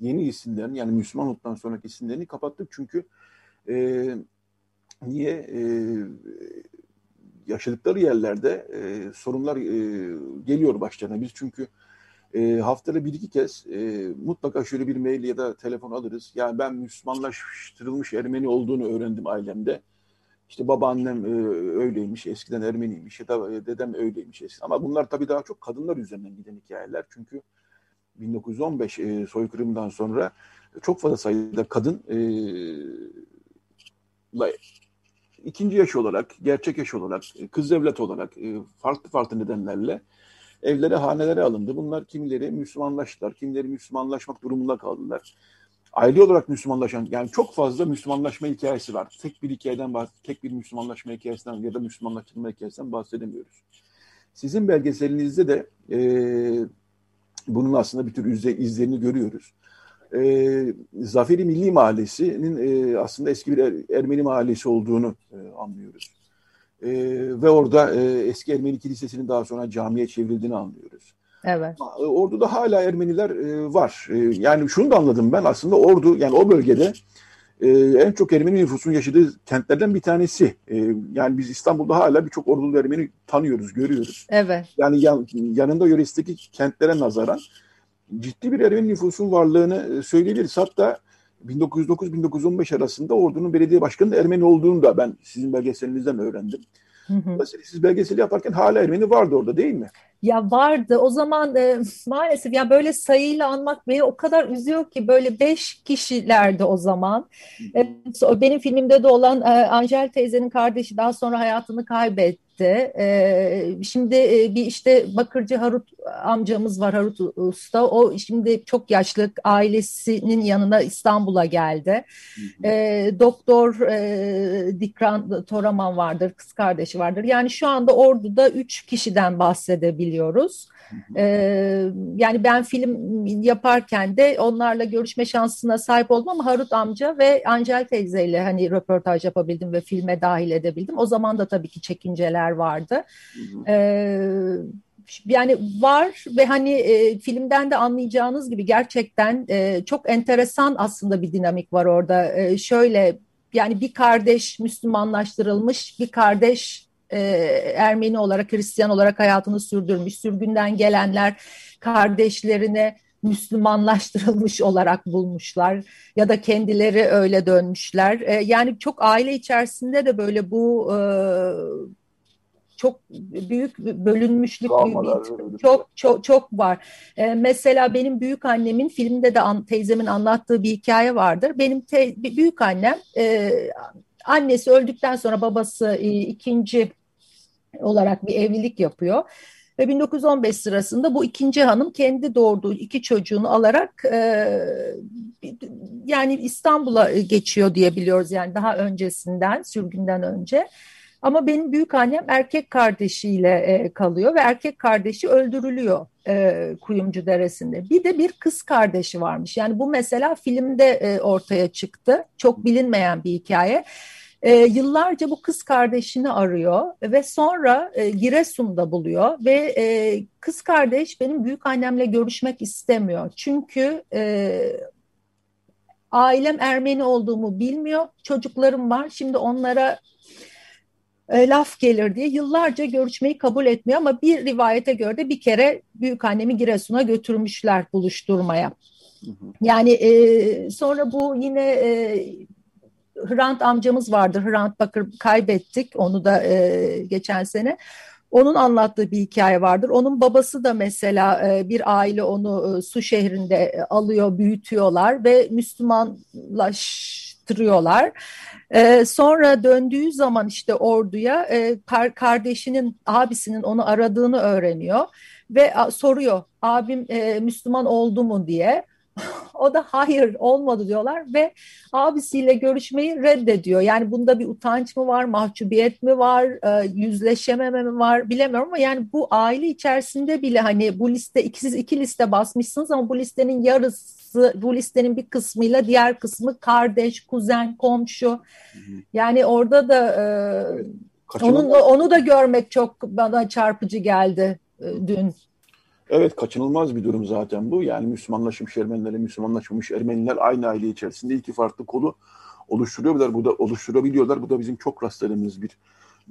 yeni isimlerini yani Müslüman olduktan sonraki isimlerini kapattık. Çünkü e, niye e, yaşadıkları yerlerde e, sorunlar e, geliyor başlarına. Biz çünkü e, haftada bir iki kez e, mutlaka şöyle bir mail ya da telefon alırız. Yani ben Müslümanlaştırılmış Ermeni olduğunu öğrendim ailemde. İşte babaannem e, öyleymiş, eskiden Ermeniymiş ya da e, dedem öyleymiş. Eskiden. Ama bunlar tabii daha çok kadınlar üzerinden giden hikayeler. Çünkü 1915 e, soykırımından sonra çok fazla sayıda kadın e, ikinci yaş olarak, gerçek yaş olarak, e, kız evlat olarak e, farklı farklı nedenlerle evlere, hanelere alındı. Bunlar kimileri Müslümanlaştılar, kimileri Müslümanlaşmak durumunda kaldılar. Aile olarak Müslümanlaşan, yani çok fazla Müslümanlaşma hikayesi var. Tek bir hikayeden, tek bir Müslümanlaşma hikayesinden ya da Müslümanlaştırma hikayesinden bahsedemiyoruz. Sizin belgeselinizde de e, bunun aslında bir tür izlerini görüyoruz e, Zaferi Milli Mahallesi'nin e, aslında eski bir er, Ermeni mahallesi olduğunu e, anlıyoruz. E, ve orada e, eski Ermeni Kilisesi'nin daha sonra camiye çevrildiğini anlıyoruz. Evet. E, orduda hala Ermeniler e, var. E, yani şunu da anladım ben aslında ordu yani o bölgede e, en çok Ermeni nüfusun yaşadığı kentlerden bir tanesi. E, yani biz İstanbul'da hala birçok ordulu Ermeni tanıyoruz, görüyoruz. Evet. Yani yan, yanında yöresindeki kentlere nazaran ciddi bir Ermeni nüfusun varlığını e, söyleyebiliriz. Hatta 1909-1915 arasında ordunun belediye başkanı da Ermeni olduğunu da ben sizin belgeselinizden öğrendim. Hı hı. Siz belgeseli yaparken hala Ermeni vardı orada değil mi? Ya vardı. O zaman e, maalesef ya böyle sayıyla anmak beni o kadar üzüyor ki böyle beş kişilerdi o zaman. E, benim filmimde de olan e, Angel teyzenin kardeşi daha sonra hayatını kaybetti gitti. E, şimdi e, bir işte Bakırcı Harut amcamız var Harut Usta. O şimdi çok yaşlı ailesinin yanına İstanbul'a geldi. E, Doktor e, Dikran Toraman vardır, kız kardeşi vardır. Yani şu anda Ordu'da üç kişiden bahsedebiliyoruz. Ee, yani ben film yaparken de onlarla görüşme şansına sahip oldum ama Harut amca ve Angel teyzeyle hani röportaj yapabildim ve filme dahil edebildim. O zaman da tabii ki çekinceler vardı. Ee, yani var ve hani e, filmden de anlayacağınız gibi gerçekten e, çok enteresan aslında bir dinamik var orada. E, şöyle yani bir kardeş Müslümanlaştırılmış, bir kardeş e, Ermeni olarak, Hristiyan olarak hayatını sürdürmüş. Sürgünden gelenler kardeşlerine Müslümanlaştırılmış olarak bulmuşlar ya da kendileri öyle dönmüşler. E, yani çok aile içerisinde de böyle bu e, çok büyük bölünmüşlük bir, çok çok çok var. Ee, mesela benim büyük annemin filmde de an, teyzemin anlattığı bir hikaye vardır. Benim te, büyük annem e, Annesi öldükten sonra babası e, ikinci olarak bir evlilik yapıyor. Ve 1915 sırasında bu ikinci hanım kendi doğurduğu iki çocuğunu alarak e, yani İstanbul'a geçiyor diye biliyoruz yani daha öncesinden sürgünden önce. Ama benim büyük annem erkek kardeşiyle e, kalıyor ve erkek kardeşi öldürülüyor e, Kuyumcu Deresi'nde. Bir de bir kız kardeşi varmış. Yani bu mesela filmde e, ortaya çıktı. Çok bilinmeyen bir hikaye. E, yıllarca bu kız kardeşini arıyor ve sonra e, Giresun'da buluyor ve e, kız kardeş benim büyük annemle görüşmek istemiyor. Çünkü e, ailem Ermeni olduğumu bilmiyor. Çocuklarım var. Şimdi onlara e, laf gelir diye yıllarca görüşmeyi kabul etmiyor ama bir rivayete göre de bir kere büyük annemi Giresun'a götürmüşler buluşturmaya. Yani e, sonra bu yine e, Hrant amcamız vardır. Hrant Bakır kaybettik onu da e, geçen sene. Onun anlattığı bir hikaye vardır. Onun babası da mesela e, bir aile onu e, su şehrinde e, alıyor, büyütüyorlar ve Müslümanlaştırıyorlar. E, sonra döndüğü zaman işte orduya e, kar, kardeşinin, abisinin onu aradığını öğreniyor ve a, soruyor abim e, Müslüman oldu mu diye. o da hayır olmadı diyorlar ve abisiyle görüşmeyi reddediyor. Yani bunda bir utanç mı var, mahcubiyet mi var, e, yüzleşememe mi var bilemiyorum ama yani bu aile içerisinde bile hani bu liste ikisiz iki liste basmışsınız ama bu listenin yarısı bu listenin bir kısmıyla diğer kısmı kardeş, kuzen, komşu. Yani orada da e, evet. onun onu da görmek çok bana çarpıcı geldi e, dün. Evet kaçınılmaz bir durum zaten bu. Yani Müslümanlaşmış Ermenilerle Müslümanlaşmamış Ermeniler aynı aile içerisinde iki farklı kolu oluşturuyorlar. Bu da oluşturabiliyorlar. Bu da bizim çok rastladığımız bir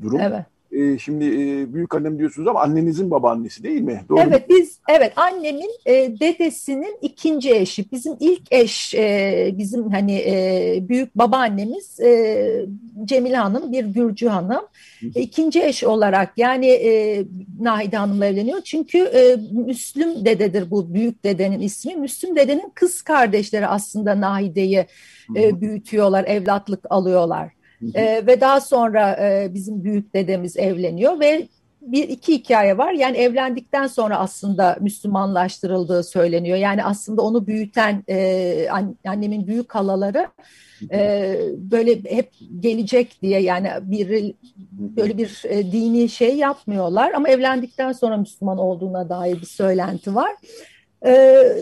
durum. Evet. Ee, şimdi e, büyük annem diyorsunuz ama annenizin babaannesi değil mi? Doğru evet biz evet annemin e, dedesinin ikinci eşi. Bizim ilk eş e, bizim hani e, büyük babaannemiz e, Cemile Hanım bir Gürcü hanım. E, ikinci eş olarak yani e, Nahide Hanım'la evleniyor. Çünkü e, Müslüm dededir bu büyük dedenin ismi. Müslüm dedenin kız kardeşleri aslında Nahide'yi e, büyütüyorlar, evlatlık alıyorlar. E, ve daha sonra e, bizim büyük dedemiz evleniyor ve bir iki hikaye var. Yani evlendikten sonra aslında Müslümanlaştırıldığı söyleniyor. Yani aslında onu büyüten e, annemin büyük halaları e, böyle hep gelecek diye yani bir böyle bir e, dini şey yapmıyorlar. Ama evlendikten sonra Müslüman olduğuna dair bir söylenti var. Ee,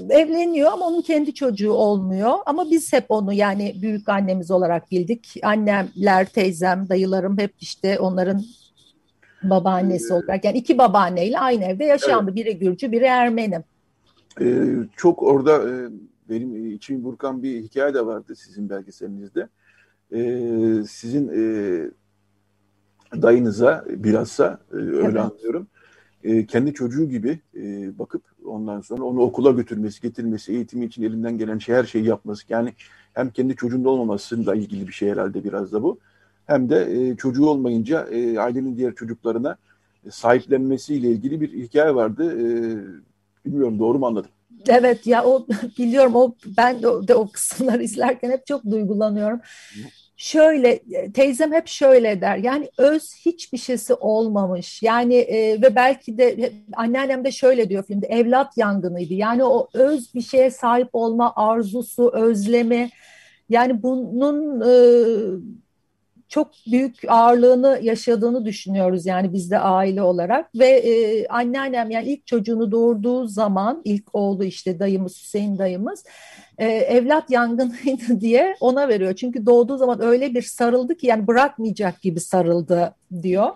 evleniyor ama onun kendi çocuğu olmuyor. Ama biz hep onu yani büyük annemiz olarak bildik. Annemler, teyzem, dayılarım hep işte onların babaannesi ee, olarak. Yani iki babaanneyle aynı evde yaşandı. Evet. Biri Gürcü, biri Ermeni. Ee, çok orada e, benim içimi burkan bir hikaye de vardı sizin belgeselinizde. Ee, sizin e, dayınıza bilhassa e, öyle evet. anlıyorum e, kendi çocuğu gibi e, bakıp ondan sonra onu okula götürmesi, getirmesi, eğitimi için elinden gelen şey her şeyi yapması. Yani hem kendi çocuğunda olmamasıyla ilgili bir şey herhalde biraz da bu. Hem de e, çocuğu olmayınca e, ailenin diğer çocuklarına sahiplenmesiyle ilgili bir hikaye vardı. E, bilmiyorum doğru mu anladım? Evet ya o biliyorum o ben de, de o kısımları izlerken hep çok duygulanıyorum şöyle e, teyzem hep şöyle der yani öz hiçbir şeysi olmamış. Yani e, ve belki de anneannem de şöyle diyor filmde evlat yangınıydı. Yani o öz bir şeye sahip olma arzusu özlemi yani bunun e, çok büyük ağırlığını yaşadığını düşünüyoruz yani biz de aile olarak. Ve e, anneannem yani ilk çocuğunu doğurduğu zaman ilk oğlu işte dayımız Hüseyin dayımız e, evlat yangınıydı diye ona veriyor. Çünkü doğduğu zaman öyle bir sarıldı ki yani bırakmayacak gibi sarıldı diyor.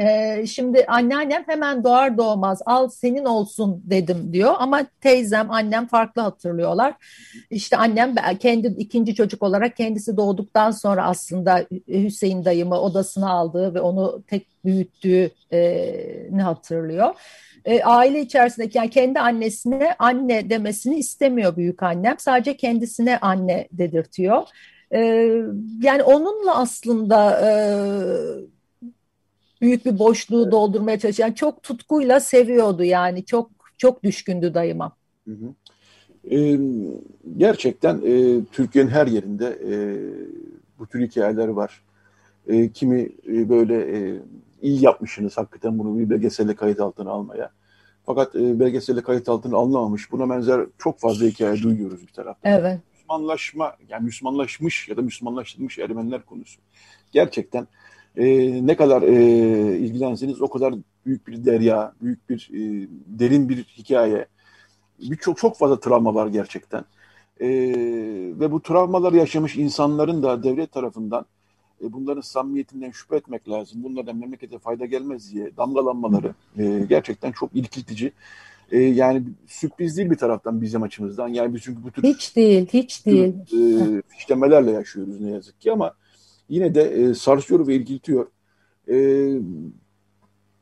Ee, şimdi anneannem hemen doğar doğmaz al senin olsun dedim diyor ama teyzem annem farklı hatırlıyorlar. İşte annem kendi ikinci çocuk olarak kendisi doğduktan sonra aslında Hüseyin dayımı odasına aldığı ve onu tek büyüttüğünü hatırlıyor. E, aile içerisindeki yani kendi annesine anne demesini istemiyor büyük annem. Sadece kendisine anne dedirtiyor. E, yani onunla aslında e, büyük bir boşluğu evet. doldurmaya çalışan yani çok tutkuyla seviyordu yani çok çok düşkündü dayıma. Hı hı. Ee, gerçekten e, Türkiye'nin her yerinde e, bu tür hikayeler var. E, kimi e, böyle e, iyi yapmışsınız hakikaten bunu bir belgeselle kayıt altına almaya. Fakat e, belgeselle kayıt altına alınamamış buna benzer çok fazla hikaye duyuyoruz bir taraftan. Evet. Müslümanlaşma yani Müslümanlaşmış ya da Müslümanlaştırılmış Ermeniler konusu. Gerçekten e, ne kadar e, ilgilenseniz o kadar büyük bir derya, büyük bir e, derin bir hikaye. Birçok çok fazla travma var gerçekten. E, ve bu travmaları yaşamış insanların da devlet tarafından e, bunların samimiyetinden şüphe etmek lazım. Bunlardan memlekete fayda gelmez diye damgalanmaları e, gerçekten çok irkiltici. E, yani sürpriz değil bir taraftan bizim açımızdan. Yani biz çünkü bu tür hiç değil, hiç değil. E, fişlemelerle yaşıyoruz ne yazık ki ama yine de e, sarsıyor ve irkiltiyor. E,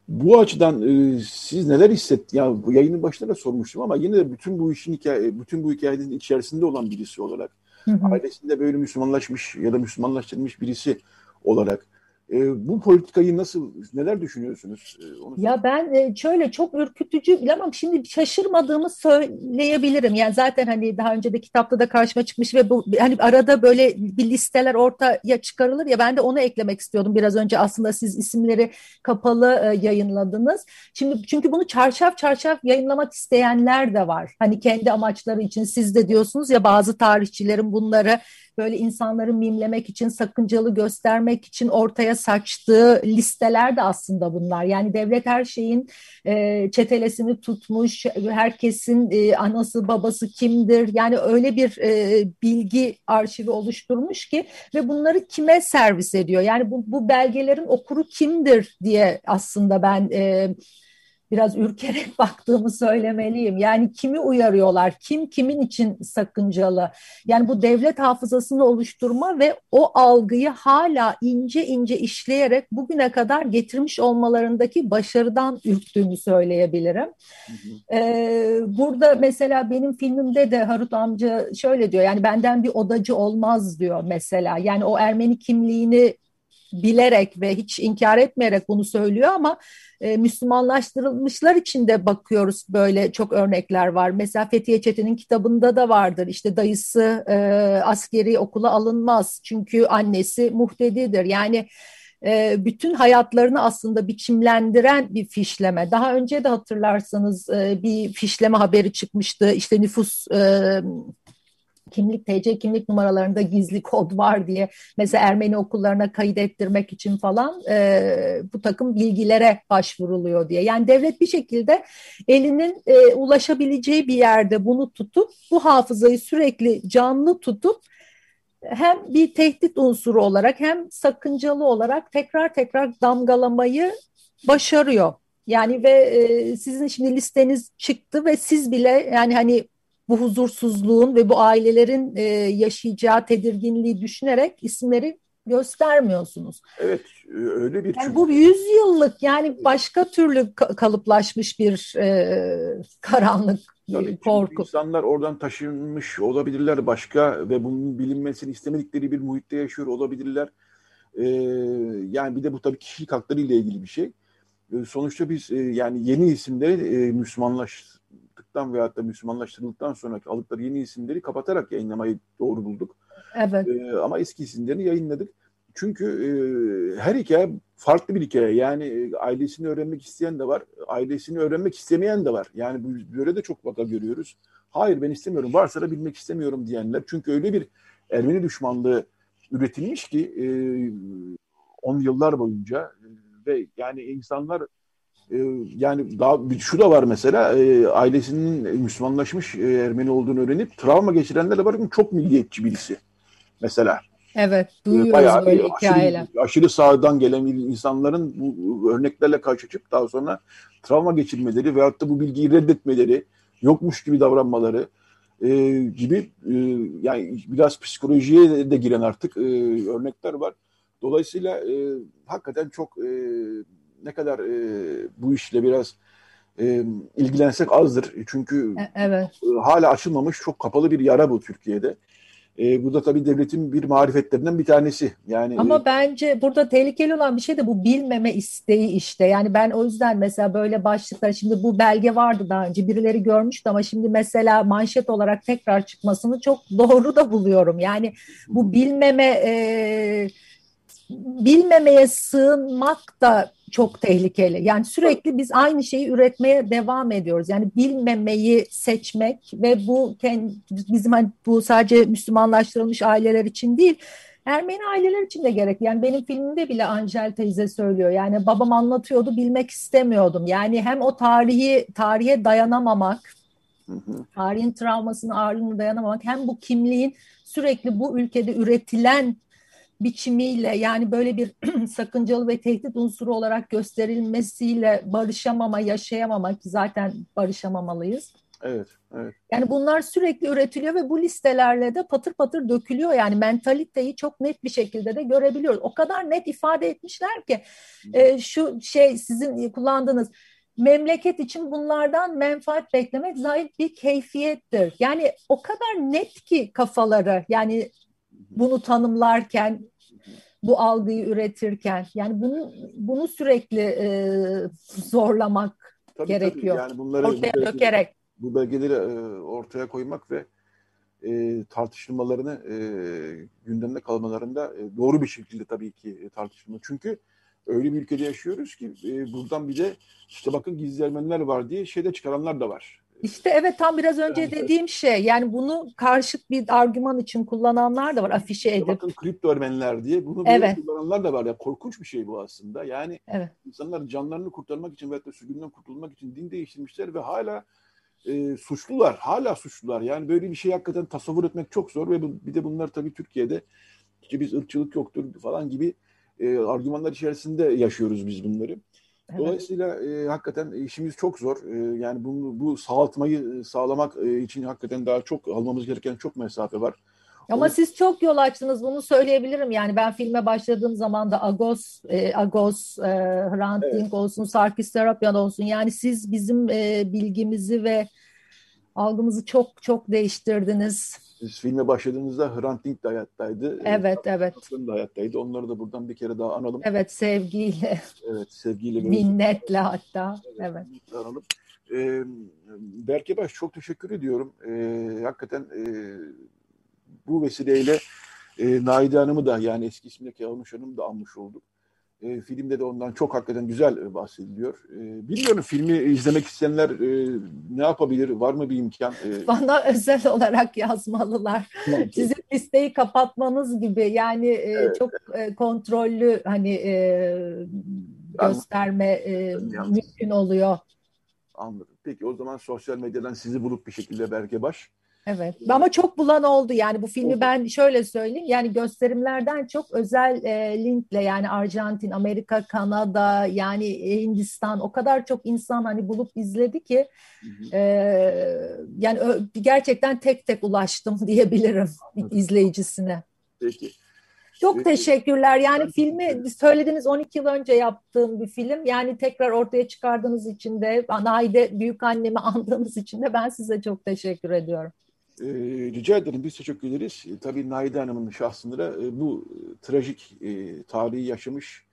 bu açıdan e, siz neler hissettiniz? Ya bu yayının başında da sormuştum ama yine de bütün bu işin hikaye, bütün bu hikayenin içerisinde olan birisi olarak. Ailesinde böyle Müslümanlaşmış ya da Müslümanlaştırılmış birisi olarak e, bu politikayı nasıl, neler düşünüyorsunuz? E, onu ya ben e, şöyle çok ürkütücü bilemem şimdi şaşırmadığımı söyleyebilirim. Yani zaten hani daha önce de kitapta da karşıma çıkmış ve bu hani arada böyle bir listeler ortaya çıkarılır ya ben de onu eklemek istiyordum. Biraz önce aslında siz isimleri kapalı e, yayınladınız. Şimdi çünkü bunu çarşaf çarşaf yayınlamak isteyenler de var. Hani kendi amaçları için siz de diyorsunuz ya bazı tarihçilerin bunları böyle insanları mimlemek için, sakıncalı göstermek için ortaya saçtığı listeler de aslında bunlar. Yani devlet her şeyin e, çetelesini tutmuş, herkesin e, anası babası kimdir? Yani öyle bir e, bilgi arşivi oluşturmuş ki ve bunları kime servis ediyor? Yani bu, bu belgelerin okuru kimdir diye aslında ben... E, biraz ürkerek baktığımı söylemeliyim. Yani kimi uyarıyorlar, kim kimin için sakıncalı. Yani bu devlet hafızasını oluşturma ve o algıyı hala ince ince işleyerek bugüne kadar getirmiş olmalarındaki başarıdan ürktüğümü söyleyebilirim. Ee, burada mesela benim filmimde de Harut amca şöyle diyor yani benden bir odacı olmaz diyor mesela. Yani o Ermeni kimliğini bilerek ve hiç inkar etmeyerek bunu söylüyor ama e, Müslümanlaştırılmışlar için de bakıyoruz böyle çok örnekler var. Mesela Fethiye Çetin'in kitabında da vardır. İşte dayısı e, askeri okula alınmaz çünkü annesi muhtedidir. Yani e, bütün hayatlarını aslında biçimlendiren bir fişleme. Daha önce de hatırlarsanız e, bir fişleme haberi çıkmıştı. İşte nüfus e, kimlik TC kimlik numaralarında gizli kod var diye mesela Ermeni okullarına kayıt ettirmek için falan e, bu takım bilgilere başvuruluyor diye. Yani devlet bir şekilde elinin e, ulaşabileceği bir yerde bunu tutup bu hafızayı sürekli canlı tutup hem bir tehdit unsuru olarak hem sakıncalı olarak tekrar tekrar damgalamayı başarıyor. Yani ve e, sizin şimdi listeniz çıktı ve siz bile yani hani bu huzursuzluğun ve bu ailelerin e, yaşayacağı tedirginliği düşünerek isimleri göstermiyorsunuz. Evet öyle bir yani bu yüz yıllık yani başka türlü kalıplaşmış bir e, karanlık Tabii, korku. İnsanlar oradan taşınmış olabilirler başka ve bunun bilinmesini istemedikleri bir muhitte yaşıyor olabilirler. Ee, yani bir de bu tabii kişilik hakları ile ilgili bir şey. Ee, sonuçta biz e, yani yeni isimleri e, Müslümanlaş yapıldıktan veyahut da Müslümanlaştırıldıktan sonraki aldıkları yeni isimleri kapatarak yayınlamayı doğru bulduk. Evet. E, ama eski isimlerini yayınladık. Çünkü e, her hikaye farklı bir hikaye. Yani e, ailesini öğrenmek isteyen de var, ailesini öğrenmek istemeyen de var. Yani böyle de çok vaka görüyoruz. Hayır ben istemiyorum, varsa da bilmek istemiyorum diyenler. Çünkü öyle bir Ermeni düşmanlığı üretilmiş ki e, on yıllar boyunca ve yani insanlar yani daha şu da var mesela e, ailesinin Müslümanlaşmış e, Ermeni olduğunu öğrenip travma geçirenler de var. Çok milliyetçi birisi mesela. Evet, ee, duyuyoruz Bayağı böyle hikayeler. Aşırı, aşırı sağdan gelen insanların bu örneklerle karşılaşıp daha sonra travma geçirmeleri veyahut da bu bilgiyi reddetmeleri, yokmuş gibi davranmaları e, gibi e, yani biraz psikolojiye de giren artık e, örnekler var. Dolayısıyla e, hakikaten çok e, ne kadar e, bu işle biraz e, ilgilensek azdır. Çünkü e, evet. e, hala açılmamış çok kapalı bir yara bu Türkiye'de. E, bu da tabii devletin bir marifetlerinden bir tanesi. Yani Ama e, bence burada tehlikeli olan bir şey de bu bilmeme isteği işte. Yani ben o yüzden mesela böyle başlıklar şimdi bu belge vardı daha önce birileri görmüştü ama şimdi mesela manşet olarak tekrar çıkmasını çok doğru da buluyorum. Yani bu bilmeme e, bilmemeye sığınmak da çok tehlikeli. Yani sürekli biz aynı şeyi üretmeye devam ediyoruz. Yani bilmemeyi seçmek ve bu bizim hani bu sadece Müslümanlaştırılmış aileler için değil, Ermeni aileler için de gerek. Yani benim filmimde bile Angel teyze söylüyor. Yani babam anlatıyordu, bilmek istemiyordum. Yani hem o tarihi tarihe dayanamamak, tarihin travmasını, ağırlığını dayanamamak, hem bu kimliğin sürekli bu ülkede üretilen biçimiyle yani böyle bir sakıncalı ve tehdit unsuru olarak gösterilmesiyle barışamama, yaşayamama ki zaten barışamamalıyız. Evet, evet. Yani bunlar sürekli üretiliyor ve bu listelerle de patır patır dökülüyor. Yani mentaliteyi çok net bir şekilde de görebiliyoruz. O kadar net ifade etmişler ki e, şu şey sizin kullandığınız memleket için bunlardan menfaat beklemek zahit bir keyfiyettir. Yani o kadar net ki kafaları yani bunu tanımlarken bu algıyı üretirken yani bunu bunu sürekli e, zorlamak tabii, gerekiyor. Tabii. Yani bunları ortaya bu dökerek bu belgeleri e, ortaya koymak ve e, tartışılmalarını e, gündemde kalmalarında e, doğru bir şekilde tabii ki e, tartışılma. Çünkü öyle bir ülkede yaşıyoruz ki e, buradan bir de işte bakın gizli Ermeniler var diye şeyde çıkaranlar da var. İşte evet tam biraz önce yani, dediğim şey yani bunu karşıt bir argüman için kullananlar da var afişe edip. Bakın kripto Ermeniler diye bunu evet. kullananlar da var ya korkunç bir şey bu aslında. Yani evet. insanlar canlarını kurtarmak için veyahut da sürgünden kurtulmak için din değiştirmişler ve hala e, suçlular. Hala suçlular. Yani böyle bir şey hakikaten tasavvur etmek çok zor ve bu, bir de bunlar tabii Türkiye'de işte biz ırkçılık yoktur falan gibi e, argümanlar içerisinde yaşıyoruz biz bunları. Dolayısıyla e, hakikaten işimiz çok zor. E, yani bunu, bu sağaltmayı sağlamak e, için hakikaten daha çok almamız gereken çok mesafe var. Ama o... siz çok yol açtınız bunu söyleyebilirim. Yani ben filme başladığım zaman da Agos, e, Agos, e, Hrant evet. Dink olsun, Sarkis Terapyan olsun. Yani siz bizim e, bilgimizi ve algımızı çok çok değiştirdiniz. Siz filme başladığınızda Hrant Dink de hayattaydı. Evet, ee, evet. da hayattaydı. Onları da buradan bir kere daha analım. Evet, sevgiyle. Evet, sevgiyle. Minnetle hatta. Evet. evet. Analım. Ee, Berke Baş çok teşekkür ediyorum. Ee, hakikaten e, bu vesileyle e, Naide Hanım'ı da yani eski ismindeki Almış Hanım'ı da almış olduk. E, filmde de ondan çok hakikaten güzel e, bahsediliyor. E, bilmiyorum filmi izlemek isteyenler e, ne yapabilir? Var mı bir imkan? E, Bana özel olarak yazmalılar. Sizin listeyi kapatmanız gibi yani e, evet. çok e, kontrollü hani e, gösterme e, mümkün oluyor. Anladım. Peki o zaman sosyal medyadan sizi bulup bir şekilde Berke Baş Evet ama çok bulan oldu yani bu filmi ben şöyle söyleyeyim yani gösterimlerden çok özel e, linkle yani Arjantin, Amerika, Kanada yani Hindistan o kadar çok insan hani bulup izledi ki e, yani gerçekten tek tek ulaştım diyebilirim izleyicisine. Peki. Çok teşekkürler. Yani filmi söylediğiniz 12 yıl önce yaptığım bir film. Yani tekrar ortaya çıkardığınız için de Naide büyük annemi andığınız için de ben size çok teşekkür ediyorum. E, rica ederim. Biz teşekkür ederiz. E, tabii Naide Hanım'ın şahsında e, bu e, trajik e, tarihi yaşamış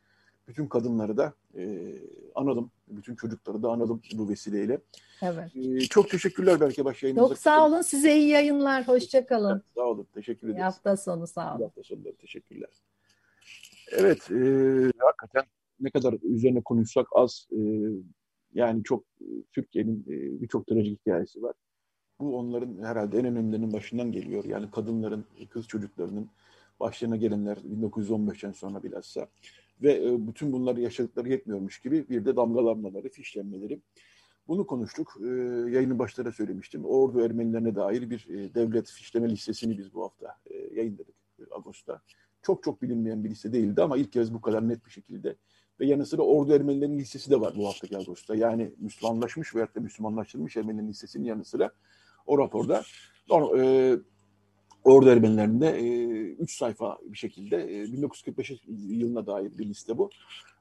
bütün kadınları da e, analım. Bütün çocukları da analım bu vesileyle. Evet. E, çok teşekkürler belki baş yayınımıza. Çok sağ olun. Size iyi yayınlar. Hoşçakalın. Sağ olun. Teşekkür ederiz. İyi hafta sonu sağ olun. İyi hafta sonları. Teşekkürler. Evet. E, hakikaten ne kadar üzerine konuşsak az. E, yani çok e, Türkiye'nin e, birçok trajik hikayesi var. Bu onların herhalde en önemlilerinin başından geliyor. Yani kadınların, kız çocuklarının başlarına gelenler 1915'ten sonra bilhassa. Ve e, bütün bunları yaşadıkları yetmiyormuş gibi bir de damgalanmaları, fişlenmeleri. Bunu konuştuk. E, yayının başlara söylemiştim. Ordu Ermenilerine dair bir e, devlet fişleme listesini biz bu hafta yayınladık Ağustos'ta. Çok çok bilinmeyen bir liste değildi ama ilk kez bu kadar net bir şekilde. Ve yanı sıra Ordu Ermenilerinin listesi de var bu haftaki Ağustos'ta. Yani Müslümanlaşmış veyahut da Müslümanlaştırılmış Ermenilerin listesinin yanı sıra o raporda e, Ordu Ermenilerinde e, üç sayfa bir şekilde e, 1945 yılına dair bir liste bu.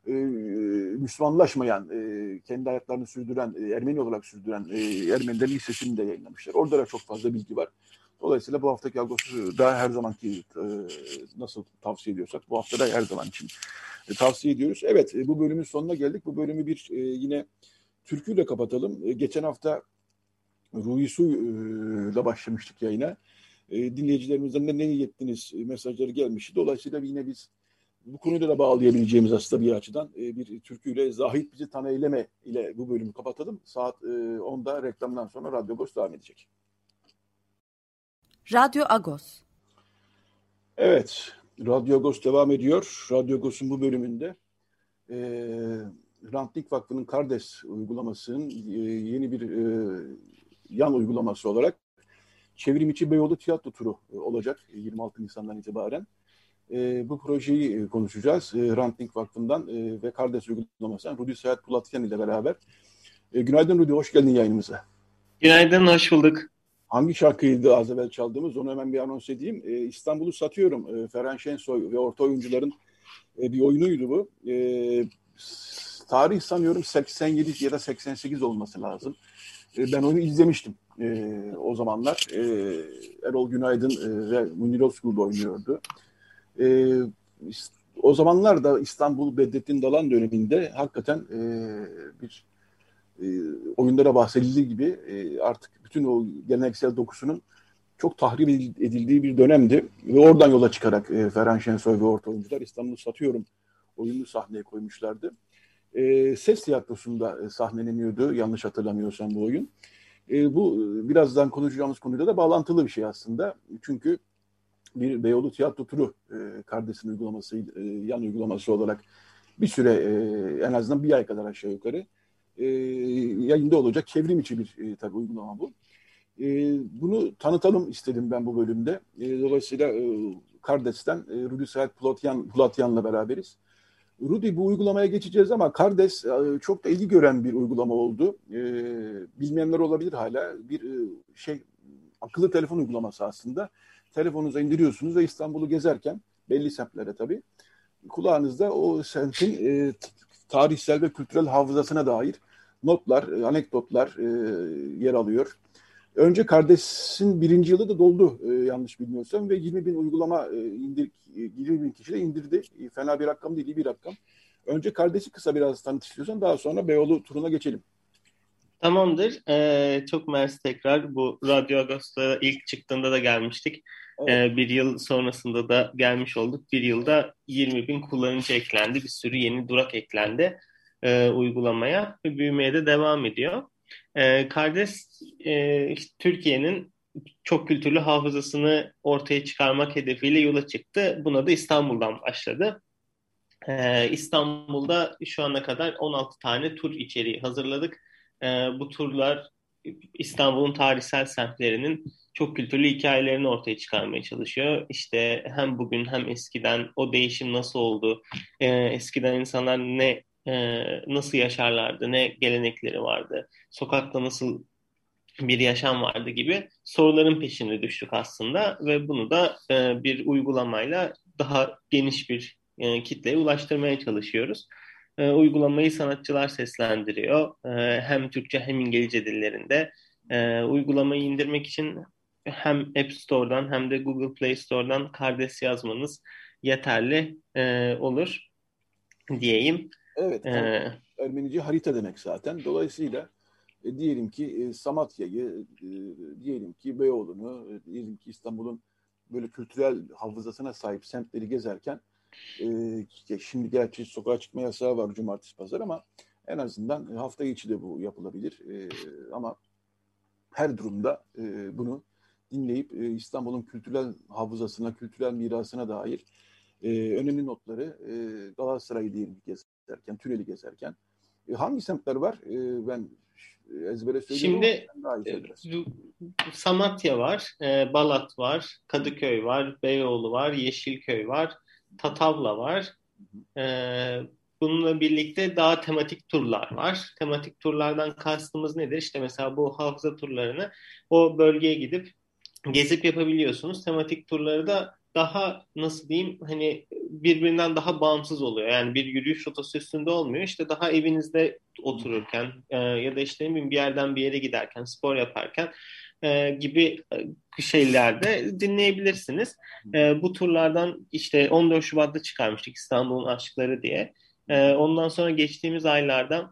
E, Müslümanlaşmayan, e, kendi hayatlarını sürdüren, e, Ermeni olarak sürdüren e, Ermenilerin listesini de yayınlamışlar. Orada da çok fazla bilgi var. Dolayısıyla bu haftaki Ağustos'u da her zamanki e, nasıl tavsiye ediyorsak bu hafta da her zaman için e, tavsiye ediyoruz. Evet e, bu bölümün sonuna geldik. Bu bölümü bir e, yine türküyle kapatalım. E, geçen hafta Ruhi Su'yla başlamıştık yayına. E, dinleyicilerimizden de ne yettiniz mesajları gelmişti. Dolayısıyla yine biz bu konuda da bağlayabileceğimiz aslında bir açıdan e, bir türküyle Zahit bizi tanı eyleme ile bu bölümü kapatalım. Saat e, 10'da reklamdan sonra Radyo Agos devam edecek. Radyo Agos. Evet, Radyo Agos devam ediyor. Radyo Agos'un bu bölümünde e, Rantlik Vakfı'nın Kardes uygulamasının e, yeni bir e, yan uygulaması olarak çevrim içi Beyoğlu tiyatro turu e, olacak 26 Nisan'dan itibaren. E, bu projeyi e, konuşacağız. E, Rantling Vakfı'ndan e, ve Kardes uygulamasından Rudi Seyahat Pulatyan ile beraber. E, günaydın Rudi, hoş geldin yayınımıza. Günaydın, hoş bulduk. Hangi şarkıydı az evvel çaldığımız? Onu hemen bir anons edeyim. E, İstanbul'u satıyorum. E, Ferhan Şensoy ve orta oyuncuların e, bir oyunuydu bu. E, tarih sanıyorum 87 ya da 88 olması lazım. E, ben onu izlemiştim e, o zamanlar. E, Erol Günaydın e, ve Münir Özkul oynuyordu. E, o zamanlar da İstanbul Bedrettin Dalan döneminde hakikaten e, bir e, oyunlara bahsedildiği gibi e, artık bütün o geleneksel dokusunun çok tahrip edildiği bir dönemdi. Ve oradan yola çıkarak e, Ferhan Şensoy ve orta oyuncular İstanbul'u satıyorum oyunu sahneye koymuşlardı e, ses tiyatrosunda e, sahneleniyordu yanlış hatırlamıyorsam bu oyun. E, bu e, birazdan konuşacağımız konuyla da bağlantılı bir şey aslında. Çünkü bir Beyoğlu tiyatro turu e, kardeşin uygulaması, e, yan uygulaması olarak bir süre e, en azından bir ay kadar aşağı yukarı e, yayında olacak çevrim içi bir e, tabii uygulama bu. E, bunu tanıtalım istedim ben bu bölümde. E, dolayısıyla e, Kardes'ten e, Rudi Said Pulatyan, Pulatyan'la beraberiz. Rudy bu uygulamaya geçeceğiz ama Kardes e, çok da ilgi gören bir uygulama oldu. E, bilmeyenler olabilir hala. Bir e, şey akıllı telefon uygulaması aslında. Telefonunuza indiriyorsunuz ve İstanbul'u gezerken belli semtlere tabii kulağınızda o semtin tarihsel ve kültürel hafızasına dair notlar, anekdotlar yer alıyor. Önce Kardes'in birinci yılı da doldu e, yanlış bilmiyorsam ve 20 bin uygulama e, indir, 20 bin kişi de indirdi. E, fena bir rakam değil, iyi bir rakam. Önce Kardes'i kısa biraz tanıt istiyorsan daha sonra Beyoğlu turuna geçelim. Tamamdır. Ee, çok mersi tekrar. Bu Radyo Agos'ta ilk çıktığında da gelmiştik. Evet. Ee, bir yıl sonrasında da gelmiş olduk. Bir yılda 20 bin kullanıcı eklendi. Bir sürü yeni durak eklendi e, uygulamaya büyümeye de devam ediyor. E, Kardeş e, Türkiye'nin çok kültürlü hafızasını ortaya çıkarmak hedefiyle yola çıktı. Buna da İstanbul'dan başladı. Ee, İstanbul'da şu ana kadar 16 tane tur içeriği hazırladık. Ee, bu turlar İstanbul'un tarihsel semtlerinin çok kültürlü hikayelerini ortaya çıkarmaya çalışıyor. İşte hem bugün hem eskiden o değişim nasıl oldu, ee, eskiden insanlar ne e, nasıl yaşarlardı, ne gelenekleri vardı, sokakta nasıl bir yaşam vardı gibi soruların peşine düştük aslında ve bunu da e, bir uygulamayla daha geniş bir e, kitleye ulaştırmaya çalışıyoruz. E, uygulamayı sanatçılar seslendiriyor. E, hem Türkçe hem İngilizce dillerinde. E, uygulamayı indirmek için hem App Store'dan hem de Google Play Store'dan Kardes yazmanız yeterli e, olur diyeyim. Evet. Ee, Ermenice harita demek zaten. Dolayısıyla e, diyelim ki e, Samatya'yı, e, diyelim ki Beyoğlu'nu, e, diyelim ki İstanbul'un böyle kültürel hafızasına sahip semtleri gezerken e, şimdi gerçi sokağa çıkma yasağı var cumartesi pazar ama en azından hafta içi de bu yapılabilir. E, ama her durumda e, bunu dinleyip e, İstanbul'un kültürel hafızasına, kültürel mirasına dair e, önemli notları e, Galatasaray'ı diyelim gezerken, Türel'i gezerken. E, hangi semtler var? E, ben ezbere söylüyorum. Şimdi e, Samatya var, e, Balat var, Kadıköy var, Beyoğlu var, Yeşilköy var, Tatavla var. E, bununla birlikte daha tematik turlar var. Tematik turlardan kastımız nedir? İşte mesela bu hafıza turlarını o bölgeye gidip gezip yapabiliyorsunuz. Tematik turları da daha nasıl diyeyim hani birbirinden daha bağımsız oluyor. Yani bir yürüyüş rotası üstünde olmuyor. İşte daha evinizde otururken e, ya da işte bir yerden bir yere giderken, spor yaparken e, gibi e, şeylerde dinleyebilirsiniz. E, bu turlardan işte 14 Şubat'ta çıkarmıştık İstanbul'un Aşkları diye. E, ondan sonra geçtiğimiz aylarda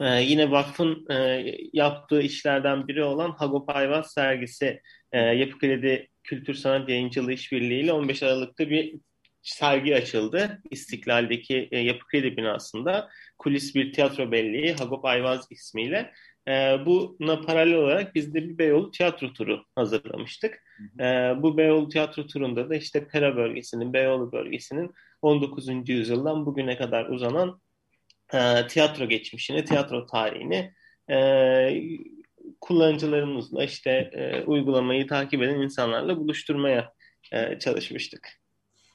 e, yine vakfın e, yaptığı işlerden biri olan Hagop Ayvaz sergisi e, Yapı Kredi Kültür Sanat Yayıncılığı İşbirliği ile 15 Aralık'ta bir sergi açıldı. İstiklal'deki e, Yapı Kredi binasında. Kulis bir tiyatro belleği Hagop Ayvaz ismiyle. E, buna paralel olarak biz de bir Beyoğlu tiyatro turu hazırlamıştık. E, bu Beyoğlu tiyatro turunda da işte Pera bölgesinin, Beyoğlu bölgesinin 19. yüzyıldan bugüne kadar uzanan e, tiyatro geçmişini, tiyatro tarihini e, kullanıcılarımızla işte e, uygulamayı takip eden insanlarla buluşturmaya e, çalışmıştık.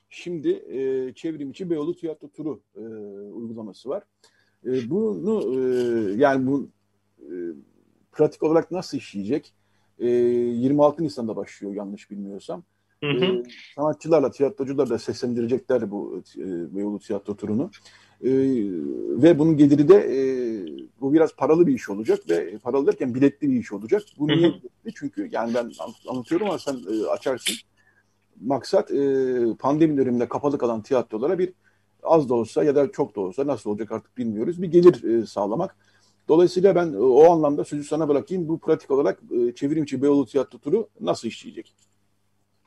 Şimdi e, çevrim içi Beyoğlu Tiyatro Turu e, uygulaması var. E, bunu e, yani bu e, pratik olarak nasıl işleyecek? E, 26 Nisan'da başlıyor yanlış bilmiyorsam. Hı hı. E, sanatçılarla, tiyatrocularla seslendirecekler bu e, Beyoğlu Tiyatro Turu'nu. E, ve bunun geliri de e, bu biraz paralı bir iş olacak ve paralı derken biletli bir iş olacak. Bu niye Çünkü yani ben anlatıyorum ama sen e, açarsın. Maksat e, pandemi döneminde kapalı kalan tiyatrolara bir az da olsa ya da çok da olsa nasıl olacak artık bilmiyoruz bir gelir e, sağlamak. Dolayısıyla ben e, o anlamda sözü sana bırakayım. Bu pratik olarak e, çevrimçi Beyoğlu Tiyatro Turu nasıl işleyecek?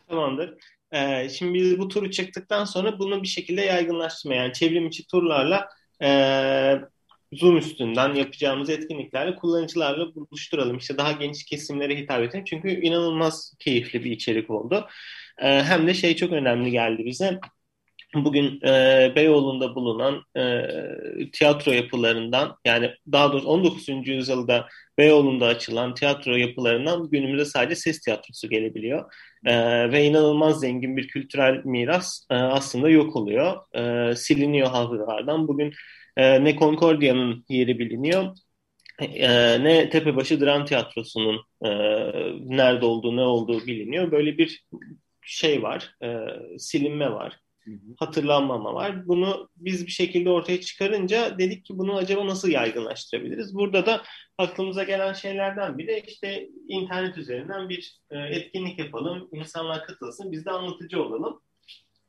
Tamamdır. Ee, şimdi biz bu turu çıktıktan sonra bunu bir şekilde yaygınlaştırmaya yani çevrim içi turlarla e, Zoom üstünden yapacağımız etkinliklerle kullanıcılarla buluşturalım. İşte daha geniş kesimlere hitap edelim. Çünkü inanılmaz keyifli bir içerik oldu. Ee, hem de şey çok önemli geldi bize. bugün e, Beyoğlu'nda bulunan e, tiyatro yapılarından yani daha doğrusu 19. yüzyılda Beyoğlu'nda açılan tiyatro yapılarından günümüzde sadece ses tiyatrosu gelebiliyor. E, ve inanılmaz zengin bir kültürel miras e, aslında yok oluyor. E, siliniyor hafızalardan. Bugün e, ne Concordia'nın yeri biliniyor e, ne Tepebaşı Dram Tiyatrosu'nun e, nerede olduğu ne olduğu biliniyor. Böyle bir şey var, e, silinme var hatırlanmama var. Bunu biz bir şekilde ortaya çıkarınca dedik ki bunu acaba nasıl yaygınlaştırabiliriz? Burada da aklımıza gelen şeylerden biri işte internet üzerinden bir e, etkinlik yapalım, insanlar katılsın, biz de anlatıcı olalım.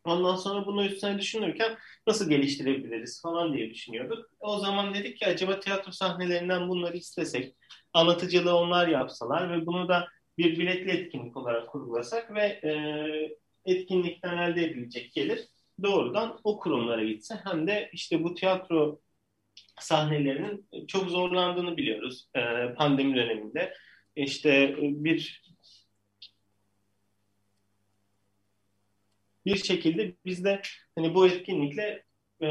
Ondan sonra bunu üstüne düşünürken nasıl geliştirebiliriz falan diye düşünüyorduk. O zaman dedik ki acaba tiyatro sahnelerinden bunları istesek, anlatıcılığı onlar yapsalar ve bunu da bir biletli etkinlik olarak kurgulasak ve e, etkinlikten elde edilecek gelir doğrudan o kurumlara gitse hem de işte bu tiyatro sahnelerinin çok zorlandığını biliyoruz e, pandemi döneminde. İşte bir bir şekilde biz de hani bu etkinlikle e,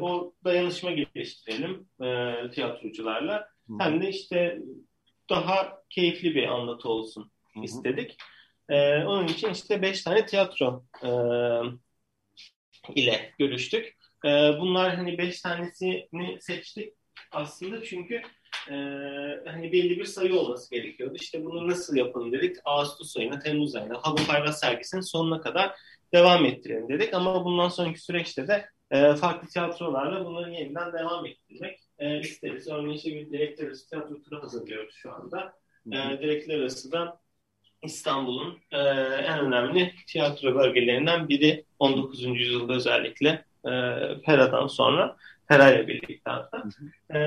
o dayanışma geliştirelim e, tiyatrocularla. Hı. Hem de işte daha keyifli bir anlatı olsun Hı. istedik. E, onun için işte beş tane tiyatro e, ile görüştük. E, bunlar hani beş tanesini seçtik aslında çünkü e, hani belli bir sayı olması gerekiyordu. İşte bunu nasıl yapalım dedik. Ağustos ayına, Temmuz ayına, Halı Payvaz sergisinin sonuna kadar devam ettirelim dedik. Ama bundan sonraki süreçte de e, farklı tiyatrolarla bunları yeniden devam ettirmek e, isteriz. Örneğin işte bir direktör arası tiyatro turu hazırlıyoruz şu anda. E, direktör arası da İstanbul'un e, en önemli tiyatro bölgelerinden biri 19. yüzyılda özellikle e, Pera'dan sonra Pera ile birlikte hatta. E,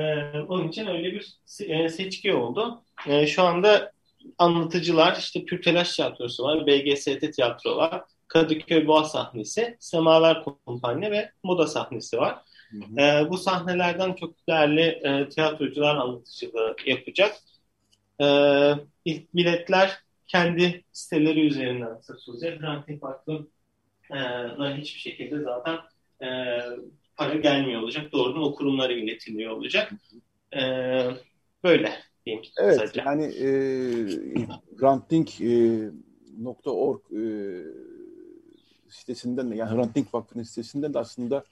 onun için öyle bir e, seçki oldu. E, şu anda anlatıcılar işte Pürtelaş Tiyatrosu var, BGST Tiyatro var, Kadıköy Boğa sahnesi, Semaver Kumpanya ve Moda sahnesi var. Hı hı. E, bu sahnelerden çok değerli e, tiyatrocular anlatıcılığı yapacak. E, biletler kendi siteleri üzerinden satılacak. Ranting Vakfı'na hiçbir şekilde zaten e, para gelmiyor olacak. Doğrudan o kurumlara iletiliyor olacak. E, böyle diyeyim. Evet kısaca. yani e, ranting.org e, e, sitesinden de yani Ranting Vakfı'nın sitesinden de aslında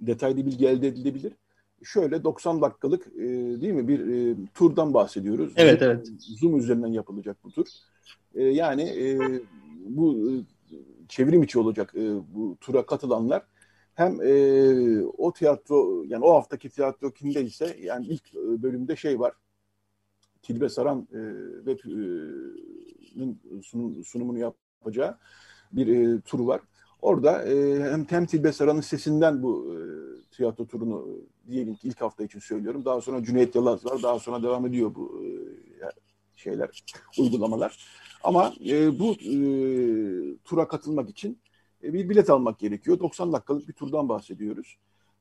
detaylı bilgi elde edilebilir. Şöyle 90 dakikalık e, değil mi bir e, turdan bahsediyoruz. Evet Zoom, evet. Zoom üzerinden yapılacak bu tur. E, yani e, bu e, çevrim içi olacak e, bu tura katılanlar hem e, o tiyatro yani o haftaki tiyatro kimdeyse yani ilk e, bölümde şey var Tilbe Saran e, ve e, sunum, sunumunu yapacağı bir e, tur var. Orada e, hem, hem Tilbe Saran'ın sesinden bu e, tiyatro turunu diyelim ki ilk hafta için söylüyorum. Daha sonra Cüneyt Yalaz var. Daha sonra devam ediyor bu e, şeyler, uygulamalar. Ama e, bu e, tura katılmak için e, bir bilet almak gerekiyor. 90 dakikalık bir turdan bahsediyoruz.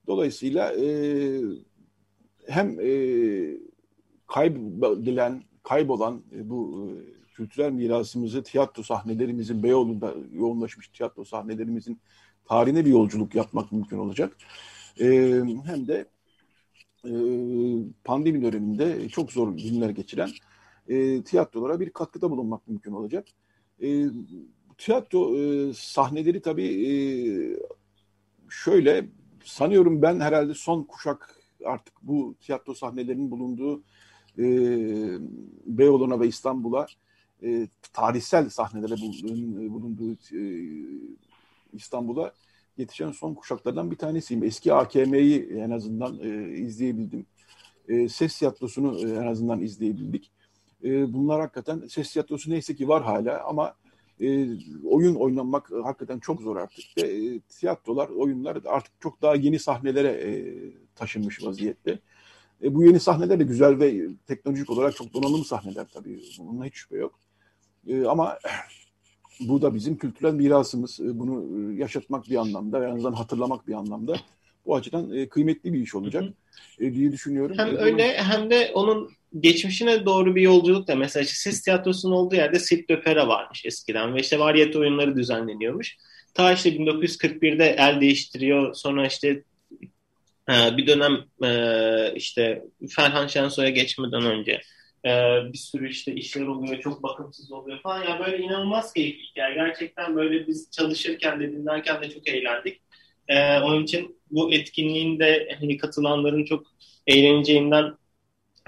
Dolayısıyla e, hem e, kaybedilen, kaybolan e, bu e, kültürel mirasımızı, tiyatro sahnelerimizin, Beyoğlu'nda yoğunlaşmış tiyatro sahnelerimizin tarihine bir yolculuk yapmak mümkün olacak. E, hem de e, pandemi döneminde çok zor günler geçiren e, tiyatrolara bir katkıda bulunmak mümkün olacak. E, tiyatro e, sahneleri tabii e, şöyle sanıyorum ben herhalde son kuşak artık bu tiyatro sahnelerinin bulunduğu e, Beyoğlu'na ve İstanbul'a e, tarihsel sahnelere bulunduğu e, İstanbul'a yetişen son kuşaklardan bir tanesiyim. Eski AKM'yi en azından e, izleyebildim. E, ses tiyatrosunu e, en azından izleyebildik. E, bunlar hakikaten ses tiyatrosu neyse ki var hala ama e, oyun oynanmak hakikaten çok zor artık. Ve e, tiyatrolar, oyunlar artık çok daha yeni sahnelere e, taşınmış vaziyette. E, bu yeni sahneler de güzel ve teknolojik olarak çok donanımlı sahneler tabii. Bununla hiç şüphe yok. E, ama bu da bizim kültürel mirasımız. E, bunu e, yaşatmak bir anlamda, en azından hatırlamak bir anlamda bu açıdan e, kıymetli bir iş olacak e, diye düşünüyorum. Hem e, öyle hem de onun geçmişine doğru bir yolculuk da mesela işte Sis Tiyatrosu'nun olduğu yerde Silk Döpera varmış eskiden ve işte variyet oyunları düzenleniyormuş. ta işte 1941'de el değiştiriyor. Sonra işte e, bir dönem e, işte Ferhan Şensoy'a geçmeden önce e, bir sürü işte işler oluyor, çok bakımsız oluyor falan. Yani böyle inanılmaz keyifli yani gerçekten böyle biz çalışırken de dinlerken de çok eğlendik. E, onun için bu etkinliğin de hani katılanların çok eğleneceğinden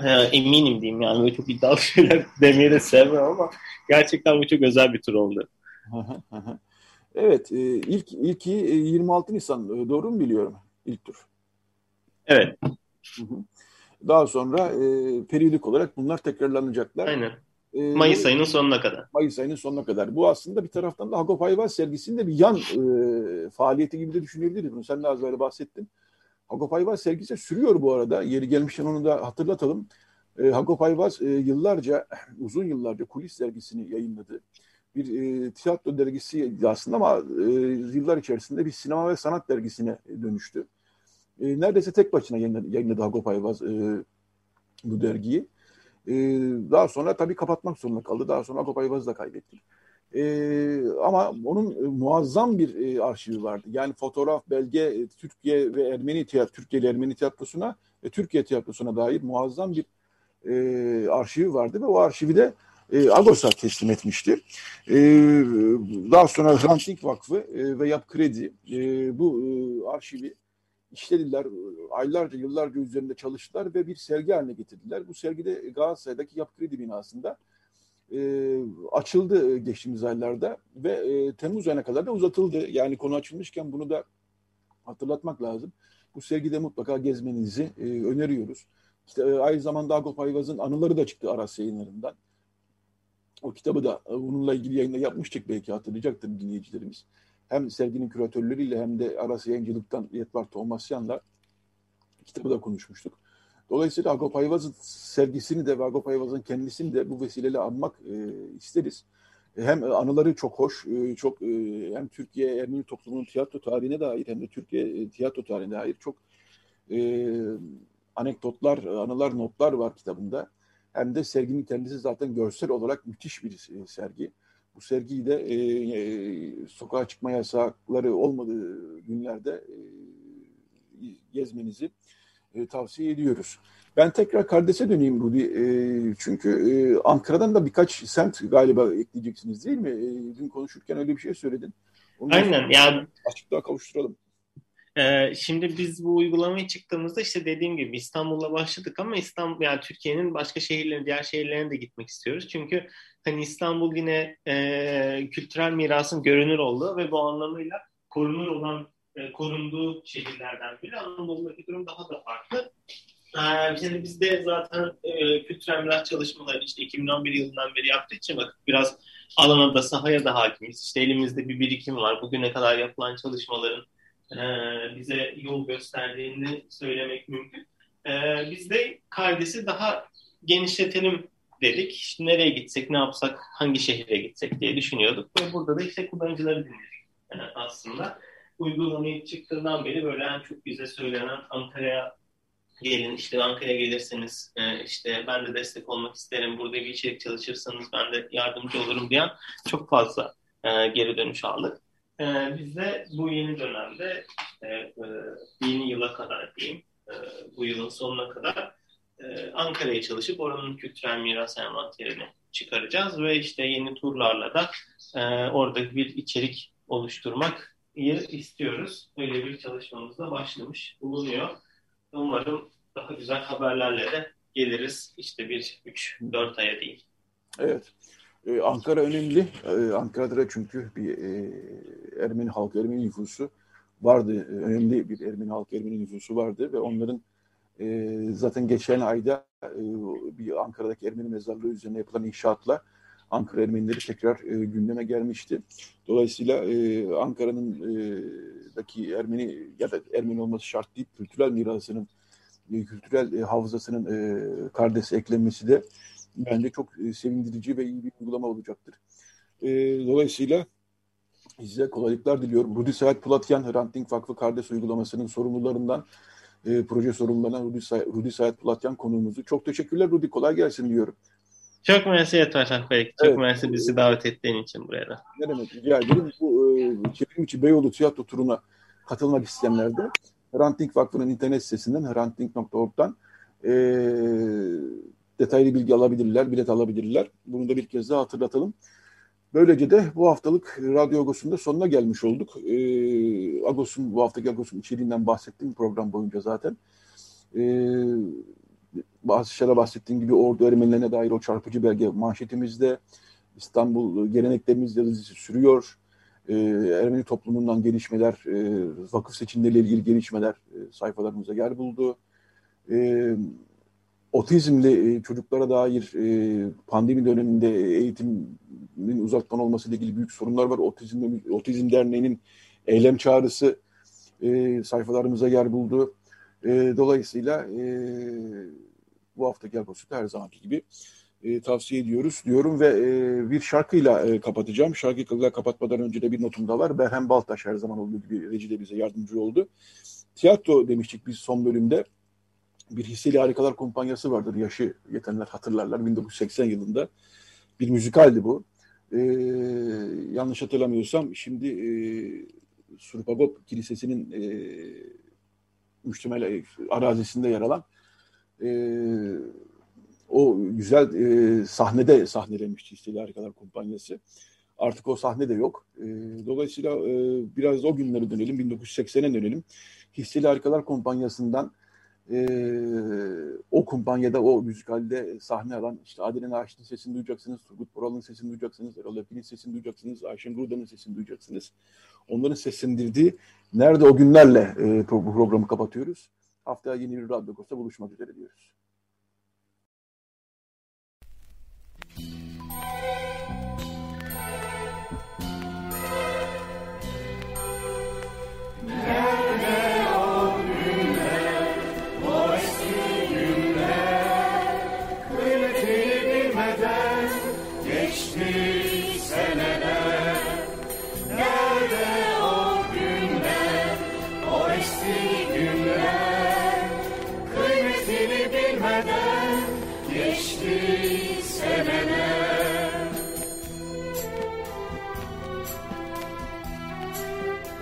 e, eminim diyeyim yani böyle çok iddialı şeyler demeyi de sevmem ama gerçekten bu çok özel bir tur oldu. evet, e, ilk ilki 26 Nisan e, doğru mu biliyorum ilk tur? Evet. Daha sonra e, periyodik olarak bunlar tekrarlanacaklar. Aynen. E, Mayıs ayının sonuna kadar. Mayıs ayının sonuna kadar. Bu aslında bir taraftan da Hagop Ayvaz sergisinde bir yan e, faaliyeti gibi de düşünebiliriz. Bunu sen de az önce bahsettin. Hagop Ayvaz sergisi sürüyor bu arada. Yeri gelmişken onu da hatırlatalım. E, Hagop Ayvaz e, yıllarca, uzun yıllarca kulis sergisini yayınladı. Bir e, tiyatro dergisi aslında ama e, yıllar içerisinde bir sinema ve sanat dergisine dönüştü. E, neredeyse tek başına yayınladı, yayınladı Hagop e, bu dergiyi. E, daha sonra tabii kapatmak zorunda kaldı. Daha sonra Hagop Ayvaz'ı da kaybettik. E, ama onun e, muazzam bir e, arşivi vardı. Yani fotoğraf, belge, e, Türkiye ve Ermeni tiyatro, Türkiye Ermeni tiyatrosuna ve Türkiye tiyatrosuna dair muazzam bir e, arşivi vardı ve o arşivi de e, Agos'a teslim etmişti. E, daha sonra Hrant Dink Vakfı e, ve Yap Kredi e, bu e, arşivi işlediler. Aylarca, yıllarca üzerinde çalıştılar ve bir sergi haline getirdiler. Bu sergide Galatasaray'daki Yap Kredi binasında e, açıldı geçtiğimiz aylarda ve e, Temmuz ayına kadar da uzatıldı. Yani konu açılmışken bunu da hatırlatmak lazım. Bu sergide mutlaka gezmenizi e, öneriyoruz. İşte e, aynı zamanda Agop Ayvaz'ın anıları da çıktı Aras yayınlarından. O kitabı da e, bununla ilgili yayında yapmıştık belki hatırlayacaktır dinleyicilerimiz hem serginin küratörleriyle hem de Aras Yayıncılık'tan Yetvar Tomasyan'la kitabı da konuşmuştuk. Dolayısıyla Agop Ayvaz'ın sergisini de ve Agop Ayvaz'ın kendisini de bu vesileyle anmak e, isteriz. E, hem anıları çok hoş, e, çok e, hem Türkiye Ermeni toplumunun tiyatro tarihine dair hem de Türkiye e, tiyatro tarihine dair çok e, anekdotlar, anılar, notlar var kitabında. Hem de serginin kendisi zaten görsel olarak müthiş bir e, sergi. Bu sergiyi de e, e, sokağa çıkma yasakları olmadığı günlerde e, gezmenizi e, tavsiye ediyoruz. Ben tekrar Kardes'e döneyim Rudi. E, çünkü e, Ankara'dan da birkaç semt galiba ekleyeceksiniz değil mi? E, dün konuşurken öyle bir şey söyledin. Onu Aynen. Yani açıklığa kavuşturalım. Ee, şimdi biz bu uygulamaya çıktığımızda işte dediğim gibi İstanbul'la başladık ama İstanbul yani Türkiye'nin başka şehirlerine, diğer şehirlerine de gitmek istiyoruz. Çünkü hani İstanbul yine e, kültürel mirasın görünür olduğu ve bu anlamıyla korunur olan e, korunduğu şehirlerden biri. Anadolu'daki durum daha da farklı. Ee, şimdi biz de zaten e, kültürel miras çalışmaları işte 2011 yılından beri yaptığı için bak biraz alana da sahaya da hakimiz. İşte elimizde bir birikim var. Bugüne kadar yapılan çalışmaların e, bize yol gösterdiğini söylemek mümkün. E, biz de Kardes'i daha genişletelim dedik. İşte nereye gitsek, ne yapsak, hangi şehre gitsek diye düşünüyorduk. Ve burada da işte kullanıcıları dinledik yani aslında. Uygulamayı çıktığından beri böyle en çok bize söylenen Ankara'ya gelin işte Ankara'ya gelirseniz e, işte ben de destek olmak isterim burada bir içerik çalışırsanız ben de yardımcı olurum diyen çok fazla e, geri dönüş aldık. E, biz de bu yeni dönemde işte, e, yeni yıla kadar diyeyim e, bu yılın sonuna kadar e, Ankara'ya çalışıp oranın kültürel miras envanterini çıkaracağız ve işte yeni turlarla da e, orada bir içerik oluşturmak istiyoruz. Öyle bir çalışmamız da başlamış bulunuyor. Umarım daha güzel haberlerle de geliriz. İşte bir, üç, dört aya değil. Evet. Ee, Ankara önemli. Ee, Ankara'da da çünkü bir e, Ermeni halk, Ermeni nüfusu vardı. Önemli bir Ermeni halk, Ermeni nüfusu vardı ve onların e, zaten geçen ayda e, bir Ankara'daki Ermeni mezarlığı üzerine yapılan inşaatla Ankara Ermenileri tekrar e, gündeme gelmişti. Dolayısıyla e, Ankara'nın e, daki Ermeni ya da Ermeni olması şart değil, kültürel mirasının, e, kültürel e, hafızasının e, kardesi eklenmesi de bence çok e, sevindirici ve iyi bir uygulama olacaktır. E, dolayısıyla size kolaylıklar diliyorum. Rudi Saat Pulatyan, Hrant Dink Vakfı Kardeş uygulamasının sorumlularından e, proje sorumlularından Rudi, Say Rudi Sayat Pulatyan konuğumuzu. Çok teşekkürler Rudi. Kolay gelsin diyorum. Çok mersi Yatmaşak Bey. Çok evet. mersi bizi davet ettiğin için buraya da. Ne demek rica ederim. Bu e, çevrim içi Beyoğlu tiyatro turuna katılmak isteyenler de Hrant Dink Vakfı'nın internet sitesinden hrantdink.org'dan e, detaylı bilgi alabilirler, bilet alabilirler. Bunu da bir kez daha hatırlatalım. Böylece de bu haftalık Radyo Agos'un da sonuna gelmiş olduk. E, Agos'un, bu haftaki Agos'un içeriğinden bahsettiğim program boyunca zaten. E, bazı şeyler bahsettiğim gibi ordu Ermenilerine dair o çarpıcı belge manşetimizde İstanbul geleneklerimiz yazısı sürüyor. Ee, Ermeni toplumundan gelişmeler, e, vakıf seçimleriyle ilgili gelişmeler e, sayfalarımıza yer buldu. E, otizmli e, çocuklara dair e, pandemi döneminde eğitimin uzaktan olmasıyla ilgili büyük sorunlar var. Otizm, Otizm Derneği'nin eylem çağrısı e, sayfalarımıza yer buldu. Dolayısıyla bu haftaki Agos'u her zamanki gibi tavsiye ediyoruz diyorum ve bir şarkıyla kapatacağım. Şarkıyla kapatmadan önce de bir notum da var. Berhem Baltaş her zaman olduğu gibi Reci de bize yardımcı oldu. Tiyatro demiştik biz son bölümde. Bir Hisseli Harikalar Kumpanyası vardır. Yaşı yetenler hatırlarlar. 1980 yılında bir müzikaldi bu. E, yanlış hatırlamıyorsam şimdi e, Surpagop Kilisesi'nin e, müştemel e, arazisinde yer alan e, o güzel e, sahnede sahnelemişti İstili Harikalar Kumpanyası. Artık o sahne de yok. E, dolayısıyla e, biraz o günlere dönelim, 1980'e dönelim. Hisseli Harikalar Kumpanyası'ndan e, o kumpanyada, o müzikalde sahne alan işte Adile Naşit'in sesini duyacaksınız, Turgut Boral'ın sesini duyacaksınız, Erol Epi'nin sesini duyacaksınız, Ayşen Gruda'nın sesini duyacaksınız. Onların seslendirdiği Nerede o günlerle e, programı kapatıyoruz. Haftaya yeni bir Radyo Kosta buluşmak üzere diyoruz.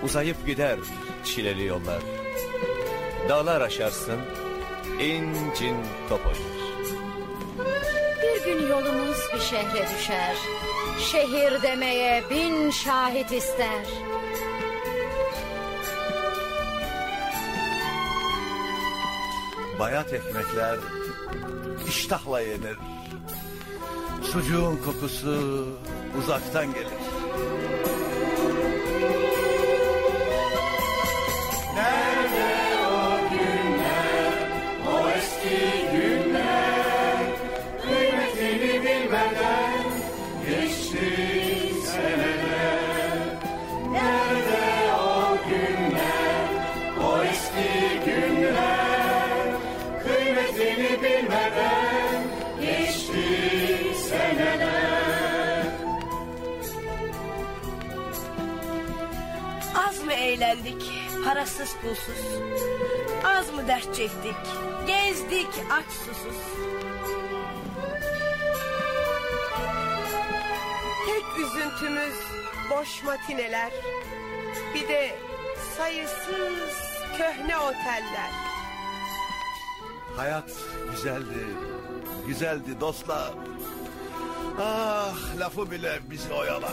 Uzayıp gider çileli yollar. Dağlar aşarsın, incin top oynar. Bir gün yolumuz bir şehre düşer. Şehir demeye bin şahit ister. Bayat ekmekler iştahla yenir. Sucuğun kokusu uzaktan gelir. Parasız pulsuz. Az mı dert çektik, gezdik aç susuz. Tek üzüntümüz boş matineler. Bir de sayısız köhne oteller. Hayat güzeldi, güzeldi dostlar. Ah lafı bile bizi oyalar.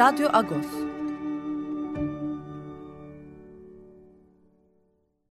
Radyo Agos